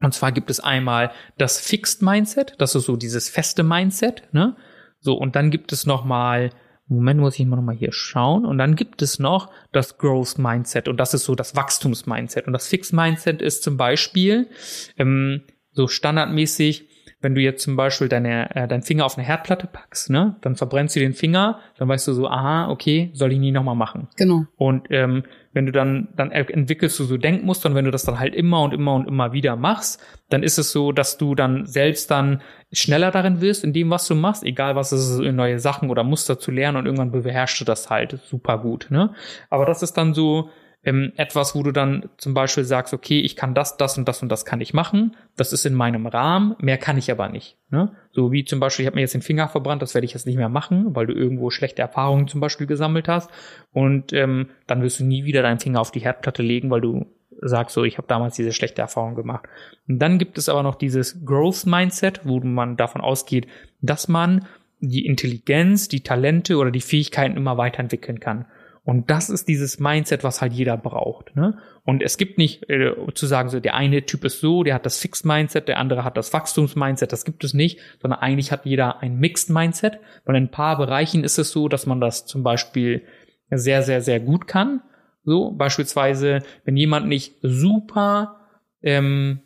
Und zwar gibt es einmal das Fixed Mindset, das ist so dieses feste Mindset, ne? So, und dann gibt es nochmal, Moment, muss ich mal nochmal hier schauen. Und dann gibt es noch das Growth Mindset und das ist so das Wachstums Mindset. Und das Fixed Mindset ist zum Beispiel ähm, so standardmäßig, wenn du jetzt zum Beispiel deine, äh, deinen Finger auf eine Herdplatte packst, ne, dann verbrennst du den Finger, dann weißt du so, aha, okay, soll ich nie nochmal machen. Genau. Und ähm, wenn du dann, dann entwickelst du so Denkmuster und wenn du das dann halt immer und immer und immer wieder machst, dann ist es so, dass du dann selbst dann schneller darin wirst, in dem, was du machst, egal was es ist, neue Sachen oder Muster zu lernen und irgendwann beherrschst du das halt super gut, ne? Aber das ist dann so, ähm, etwas, wo du dann zum Beispiel sagst, okay, ich kann das, das und das und das kann ich machen. Das ist in meinem Rahmen, mehr kann ich aber nicht. Ne? So wie zum Beispiel, ich habe mir jetzt den Finger verbrannt, das werde ich jetzt nicht mehr machen, weil du irgendwo schlechte Erfahrungen zum Beispiel gesammelt hast. Und ähm, dann wirst du nie wieder deinen Finger auf die Herdplatte legen, weil du sagst so, ich habe damals diese schlechte Erfahrung gemacht. Und dann gibt es aber noch dieses Growth Mindset, wo man davon ausgeht, dass man die Intelligenz, die Talente oder die Fähigkeiten immer weiterentwickeln kann. Und das ist dieses Mindset, was halt jeder braucht. Ne? Und es gibt nicht äh, zu sagen, so der eine Typ ist so, der hat das Fixed-Mindset, der andere hat das Wachstums-Mindset. Das gibt es nicht, sondern eigentlich hat jeder ein Mixed-Mindset. Weil in ein paar Bereichen ist es so, dass man das zum Beispiel sehr, sehr, sehr gut kann. So beispielsweise, wenn jemand nicht super, ähm,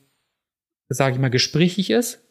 sage ich mal, gesprächig ist,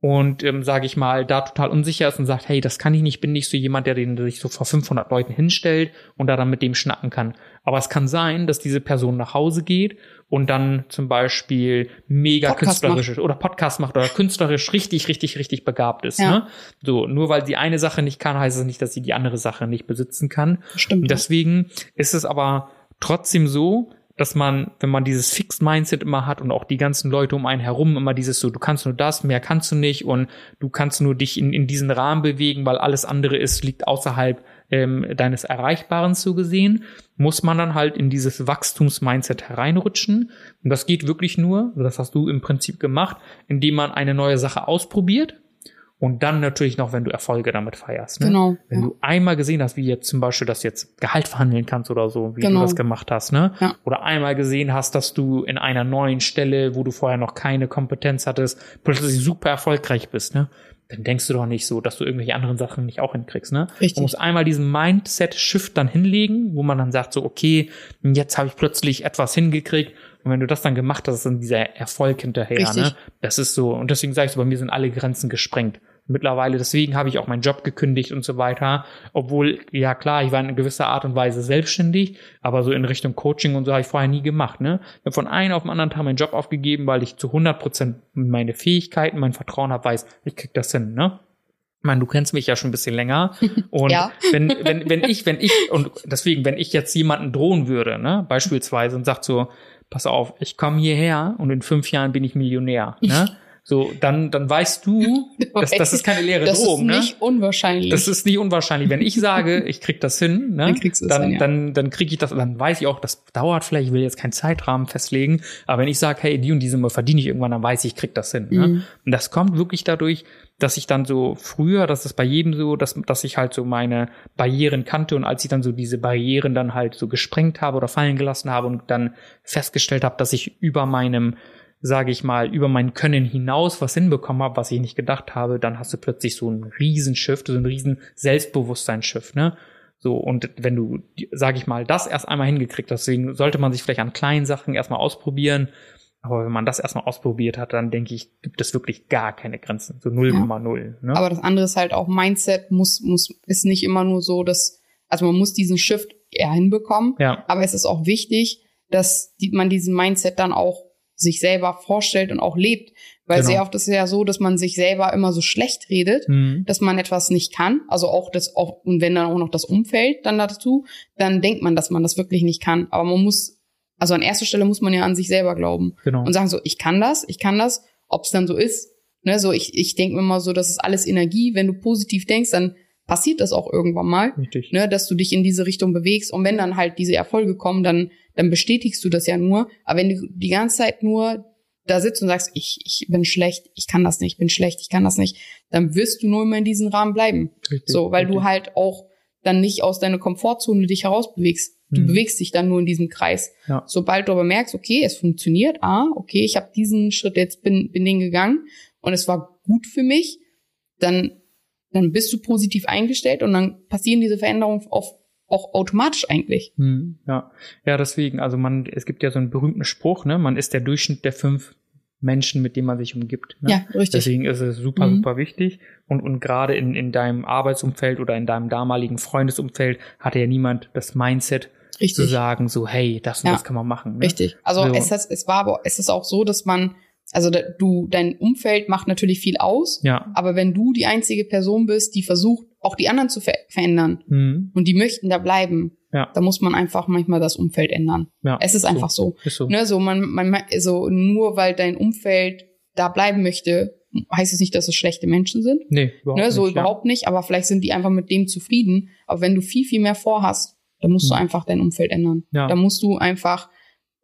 und ähm, sage ich mal da total unsicher ist und sagt, hey, das kann ich nicht, bin nicht so jemand, der den sich so vor 500 Leuten hinstellt und da dann mit dem schnacken kann. Aber es kann sein, dass diese Person nach Hause geht und dann zum Beispiel mega Podcast künstlerisch macht. oder Podcast macht oder künstlerisch richtig, richtig, richtig begabt ist. Ja. Ne? So, nur weil sie eine Sache nicht kann, heißt es nicht, dass sie die andere Sache nicht besitzen kann. Stimmt. Und deswegen ist es aber trotzdem so, dass man, wenn man dieses Fixed Mindset immer hat und auch die ganzen Leute um einen herum immer dieses so, du kannst nur das, mehr kannst du nicht und du kannst nur dich in, in diesen Rahmen bewegen, weil alles andere ist, liegt außerhalb ähm, deines Erreichbaren so gesehen, muss man dann halt in dieses Wachstums-Mindset hereinrutschen. Und das geht wirklich nur, das hast du im Prinzip gemacht, indem man eine neue Sache ausprobiert und dann natürlich noch, wenn du Erfolge damit feierst. Ne? Genau, Wenn ja. du einmal gesehen hast, wie jetzt zum Beispiel, dass du jetzt Gehalt verhandeln kannst oder so, wie Genau. du das gemacht hast, ne? Ja. Oder einmal gesehen hast, dass du in einer neuen Stelle, wo du vorher noch keine Kompetenz hattest, plötzlich super erfolgreich bist, ne? Dann denkst du doch nicht so, dass du irgendwelche anderen Sachen nicht auch hinkriegst, ne? Richtig. Man muss einmal diesen Mindset-Shift dann hinlegen, wo man dann sagt so, okay, jetzt habe ich plötzlich etwas hingekriegt. Und wenn du das dann gemacht hast, ist dann dieser Erfolg hinterher, Richtig. ne? Das ist so. Und deswegen sage ich so, bei mir sind alle Grenzen gesprengt. Mittlerweile, deswegen habe ich auch meinen Job gekündigt und so weiter. Obwohl, ja klar, ich war in gewisser Art und Weise selbstständig, aber so in Richtung Coaching und so habe ich vorher nie gemacht. Ne? Ich habe von einem auf den anderen Tag meinen Job aufgegeben, weil ich zu 100 Prozent meine Fähigkeiten, mein Vertrauen habe, weiß, ich krieg das hin. Ne? Ich meine, du kennst mich ja schon ein bisschen länger. Und Ja. wenn, wenn, wenn ich, wenn ich, und deswegen, wenn ich jetzt jemanden drohen würde, ne, beispielsweise, und sagt so, pass auf, ich komme hierher und in fünf Jahren bin ich Millionär, ne? So, dann, dann weißt du, das, das ist keine leere das Drohung, ist ne? nicht unwahrscheinlich. Das ist nicht unwahrscheinlich. Wenn ich sage, ich krieg das hin, ne, Dann kriegst dann, hin, ja. dann, dann krieg ich das, dann weiß ich auch, das dauert vielleicht, ich will jetzt keinen Zeitrahmen festlegen, aber wenn ich sage, hey, die und die Summe verdiene ich irgendwann, dann weiß ich, ich krieg das hin. Ne? Mhm. Und das kommt wirklich dadurch, dass ich dann so früher, das ist bei jedem so, dass, dass ich halt so meine Barrieren kannte und als ich dann so diese Barrieren dann halt so gesprengt habe oder fallen gelassen habe und dann festgestellt habe, dass ich über meinem sage ich mal, über mein Können hinaus was hinbekommen habe, was ich nicht gedacht habe, dann hast du plötzlich so einen Riesenshift, so einen riesen Selbstbewusstseinsshift, ne? So, und wenn du, sage ich mal, das erst einmal hingekriegt hast, deswegen sollte man sich vielleicht an kleinen Sachen erstmal ausprobieren. Aber wenn man das erstmal ausprobiert hat, dann denke ich, gibt es wirklich gar keine Grenzen. So 0,0. Ne? Aber das andere ist halt auch Mindset muss, muss, ist nicht immer nur so, dass, also man muss diesen Shift eher hinbekommen. ja, Aber es ist auch wichtig, dass die, man diesen Mindset dann auch sich selber vorstellt und auch lebt. Weil Genau. sehr oft ist es ja so, dass man sich selber immer so schlecht redet, hm. dass man etwas nicht kann. Also auch das, auch, und wenn dann auch noch das Umfeld dann dazu, dann denkt man, dass man das wirklich nicht kann. Aber man muss, also an erster Stelle muss man ja an sich selber glauben genau. und sagen so, ich kann das, ich kann das, ob es dann so ist. Ne, so ich, ich denke mir immer so, das ist alles Energie. Wenn du positiv denkst, dann passiert das auch irgendwann mal, Richtig. ne, dass du dich in diese Richtung bewegst. Und wenn dann halt diese Erfolge kommen, dann, dann bestätigst du das ja nur. Aber wenn du die ganze Zeit nur da sitzt und sagst, ich, ich bin schlecht, ich kann das nicht, ich bin schlecht, ich kann das nicht, dann wirst du nur immer in diesem Rahmen bleiben. Richtig, So, weil du richtig. halt auch dann nicht aus deiner Komfortzone dich herausbewegst. Du Mhm. bewegst dich dann nur in diesem Kreis. Ja. Sobald du aber merkst, okay, es funktioniert, ah, okay, ich habe diesen Schritt jetzt bin bin den gegangen und es war gut für mich, dann dann bist du positiv eingestellt und dann passieren diese Veränderungen auf, auch automatisch eigentlich. Hm, ja. ja, deswegen, also man, es gibt ja so einen berühmten Spruch, ne, man ist der Durchschnitt der fünf Menschen, mit denen man sich umgibt. Ne? Ja, richtig. Deswegen ist es super, Mhm. super wichtig. Und, und gerade in, in deinem Arbeitsumfeld oder in deinem damaligen Freundesumfeld hatte ja niemand das Mindset zu richtig. sagen, so, hey, das und Ja. das kann man machen. Ne? Richtig. Also So. es, ist, es war aber, es ist auch so, dass man, also du, dein Umfeld macht natürlich viel aus, Ja. aber wenn du die einzige Person bist, die versucht, auch die anderen zu ver verändern Hm, und die möchten da bleiben, Ja. da muss man einfach manchmal das Umfeld ändern. ja. Es ist einfach so. Ist so. Ne, so man, man, also nur weil dein Umfeld da bleiben möchte, heißt es nicht, dass es schlechte Menschen sind. Nee, überhaupt Ne, so nicht, ja. überhaupt nicht, aber vielleicht sind die einfach mit dem zufrieden. Aber wenn du viel, viel mehr vorhast, dann musst du Mhm. einfach dein Umfeld ändern. Ja. Da musst du einfach,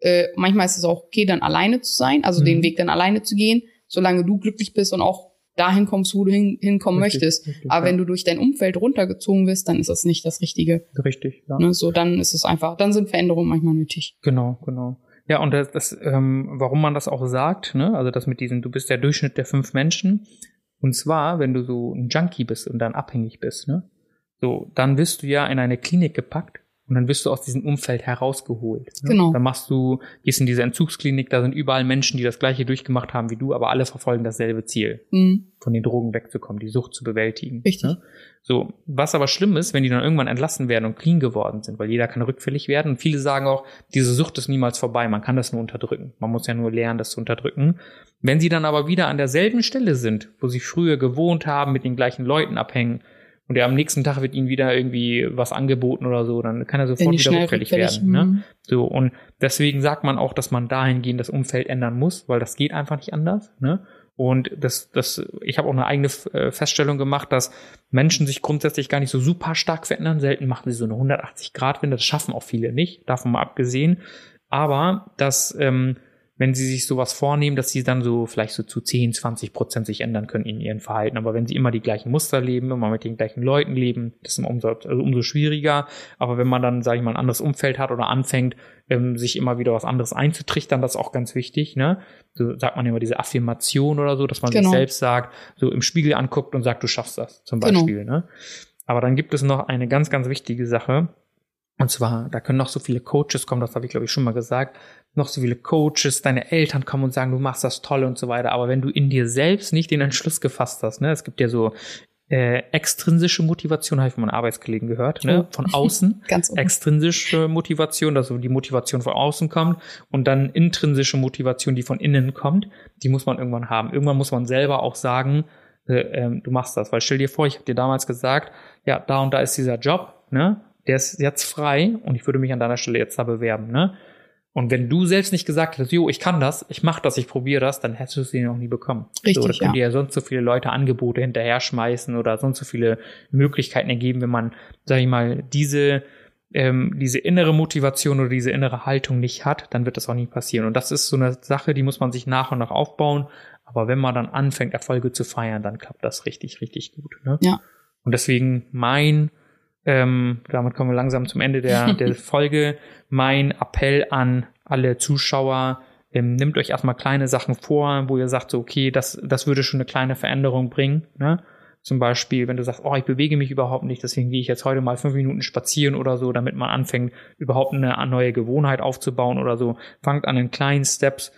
äh, manchmal ist es auch okay, dann alleine zu sein, also Mhm. den Weg dann alleine zu gehen, solange du glücklich bist und auch dahin kommst, wo du hin, hinkommen Richtig, möchtest. richtig, Aber ja. wenn du durch dein Umfeld runtergezogen wirst, dann ist das nicht das Richtige. Richtig, ja. Ne? So, dann ist es einfach, dann sind Veränderungen manchmal nötig. Genau, genau. Ja, und das, das ähm, warum man das auch sagt, ne, also das mit diesem, du bist der Durchschnitt der fünf Menschen. Und zwar, wenn du so ein Junkie bist und dann abhängig bist, ne, so, dann wirst du ja in eine Klinik gepackt und dann wirst du aus diesem Umfeld herausgeholt. Ne? Genau. Dann machst du, gehst in diese Entzugsklinik, da sind überall Menschen, die das gleiche durchgemacht haben wie du, aber alle verfolgen dasselbe Ziel, Mhm. von den Drogen wegzukommen, die Sucht zu bewältigen. Richtig. Ne? So, was aber schlimm ist, wenn die dann irgendwann entlassen werden und clean geworden sind, weil jeder kann rückfällig werden. Und viele sagen auch, diese Sucht ist niemals vorbei, man kann das nur unterdrücken. Man muss ja nur lernen, das zu unterdrücken. Wenn sie dann aber wieder an derselben Stelle sind, wo sie früher gewohnt haben, mit den gleichen Leuten abhängen, und ja, am nächsten Tag wird ihnen wieder irgendwie was angeboten oder so, dann kann er sofort wieder rückfällig werden. Ne? mhm. So, und deswegen sagt man auch, dass man dahingehend das Umfeld ändern muss, weil das geht einfach nicht anders. Ne? Und das, das, ich habe auch eine eigene äh, Feststellung gemacht, dass Menschen sich grundsätzlich gar nicht so super stark verändern. Selten machen sie so eine 180-Grad-Wende. Das schaffen auch viele nicht, davon mal abgesehen. Aber dass, ähm, wenn sie sich sowas vornehmen, dass sie dann so vielleicht so zu 10, 20 Prozent sich ändern können in ihrem Verhalten. Aber wenn sie immer die gleichen Muster leben, immer mit den gleichen Leuten leben, das ist umso, also umso schwieriger. Aber wenn man dann, sage ich mal, ein anderes Umfeld hat oder anfängt, ähm, sich immer wieder was anderes einzutrichtern, das ist auch ganz wichtig. Ne? So sagt man immer diese Affirmation oder so, dass man Genau. sich selbst sagt, so im Spiegel anguckt und sagt, du schaffst das zum Genau. Beispiel. Ne? Aber dann gibt es noch eine ganz, ganz wichtige Sache. Und zwar, da können noch so viele Coaches kommen, das habe ich glaube ich schon mal gesagt, noch so viele Coaches, deine Eltern kommen und sagen, du machst das toll und so weiter. Aber wenn du in dir selbst nicht den Entschluss gefasst hast, ne, es gibt ja so äh, extrinsische Motivation, habe ich von meinen Arbeitskollegen gehört, ne, Oh. von außen. Ganz oben. Extrinsische Motivation, also die Motivation von außen kommt und dann intrinsische Motivation, die von innen kommt, die muss man irgendwann haben. Irgendwann muss man selber auch sagen, äh, ähm, du machst das. Weil stell dir vor, ich habe dir damals gesagt, ja, da und da ist dieser Job, ne? Der ist jetzt frei und ich würde mich an deiner Stelle jetzt da bewerben, ne? Und wenn du selbst nicht gesagt hättest, jo, ich kann das, ich mach das, ich probiere das, dann hättest du es dir noch nie bekommen. Richtig, so, da können ja. dir ja sonst so viele Leute Angebote hinterher schmeißen oder sonst so viele Möglichkeiten ergeben, wenn man, sag ich mal, diese ähm, diese innere Motivation oder diese innere Haltung nicht hat, dann wird das auch nie passieren. Und das ist so eine Sache, die muss man sich nach und nach aufbauen. Aber wenn man dann anfängt, Erfolge zu feiern, dann klappt das richtig, richtig gut. Ne? Ja. Und deswegen mein, ähm, damit kommen wir langsam zum Ende der, der Folge, mein Appell an alle Zuschauer, ähm, nehmt euch erstmal kleine Sachen vor, wo ihr sagt, so, okay, das, das würde schon eine kleine Veränderung bringen. Ne? Zum Beispiel, wenn du sagst, oh, ich bewege mich überhaupt nicht, deswegen gehe ich jetzt heute mal fünf Minuten spazieren oder so, damit man anfängt, überhaupt eine neue Gewohnheit aufzubauen oder so. Fangt an in kleinen Steps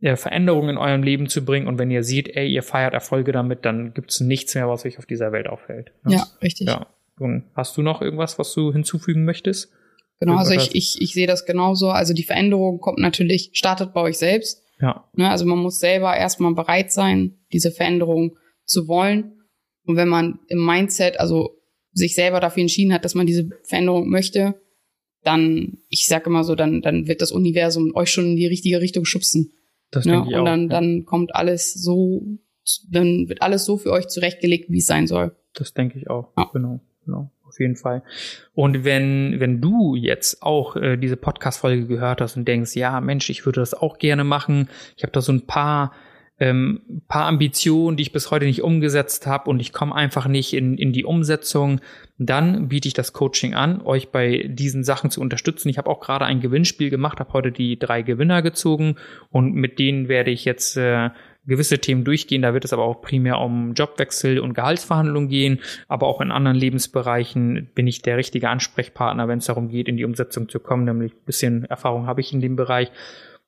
äh, Veränderungen in eurem Leben zu bringen und wenn ihr seht, ey, ihr feiert Erfolge damit, dann gibt's nichts mehr, was euch auf dieser Welt auffällt. ne? Ja, richtig. Ja. Und hast du noch irgendwas, was du hinzufügen möchtest? Genau, also ich, ich, ich sehe das genauso. Also die Veränderung kommt natürlich, startet bei euch selbst. Ja, Ne? Also man muss selber erstmal bereit sein, diese Veränderung zu wollen. Und wenn man im Mindset, also sich selber dafür entschieden hat, dass man diese Veränderung möchte, dann, ich sage immer so, dann, dann wird das Universum euch schon in die richtige Richtung schubsen. das Ne? denke ich Und auch. dann, ja. dann kommt alles so, dann wird alles so für euch zurechtgelegt, wie es sein soll. Das denke ich auch. Ja. Genau, genau. Auf jeden Fall. Und wenn, wenn du jetzt auch äh, diese Podcast-Folge gehört hast und denkst, ja, Mensch, ich würde das auch gerne machen. Ich habe da so ein paar, ähm, paar Ambitionen, die ich bis heute nicht umgesetzt habe und ich komme einfach nicht in, in die Umsetzung, dann biete ich das Coaching an, euch bei diesen Sachen zu unterstützen. Ich habe auch gerade ein Gewinnspiel gemacht, habe heute die drei Gewinner gezogen und mit denen werde ich jetzt äh, gewisse Themen durchgehen. Da wird es aber auch primär um Jobwechsel und Gehaltsverhandlungen gehen, aber auch in anderen Lebensbereichen bin ich der richtige Ansprechpartner, wenn es darum geht, in die Umsetzung zu kommen. Nämlich ein bisschen Erfahrung habe ich in dem Bereich.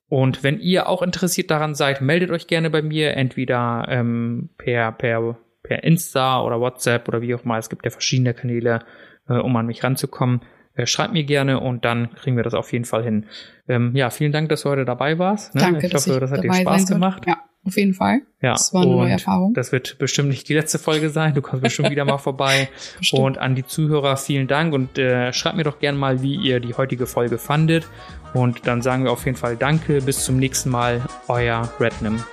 Und wenn ihr auch interessiert daran seid, meldet euch gerne bei mir, entweder ähm, per, per, per Insta oder WhatsApp oder wie auch immer. Es gibt ja verschiedene Kanäle, äh, um an mich ranzukommen. Äh, schreibt mir gerne und dann kriegen wir das auf jeden Fall hin. Ähm, ja, vielen Dank, dass du heute dabei warst. Ne? Danke, ich dass hoffe, das hat dir Spaß gemacht. Ja, auf jeden Fall. Ja, Das war eine neue Erfahrung. Das wird bestimmt nicht die letzte Folge sein. Du kommst bestimmt wieder mal vorbei. Bestimmt. Und an die Zuhörer vielen Dank und äh, schreibt mir doch gerne mal, wie ihr die heutige Folge fandet. Und dann sagen wir auf jeden Fall Danke. Bis zum nächsten Mal. Euer Rednam.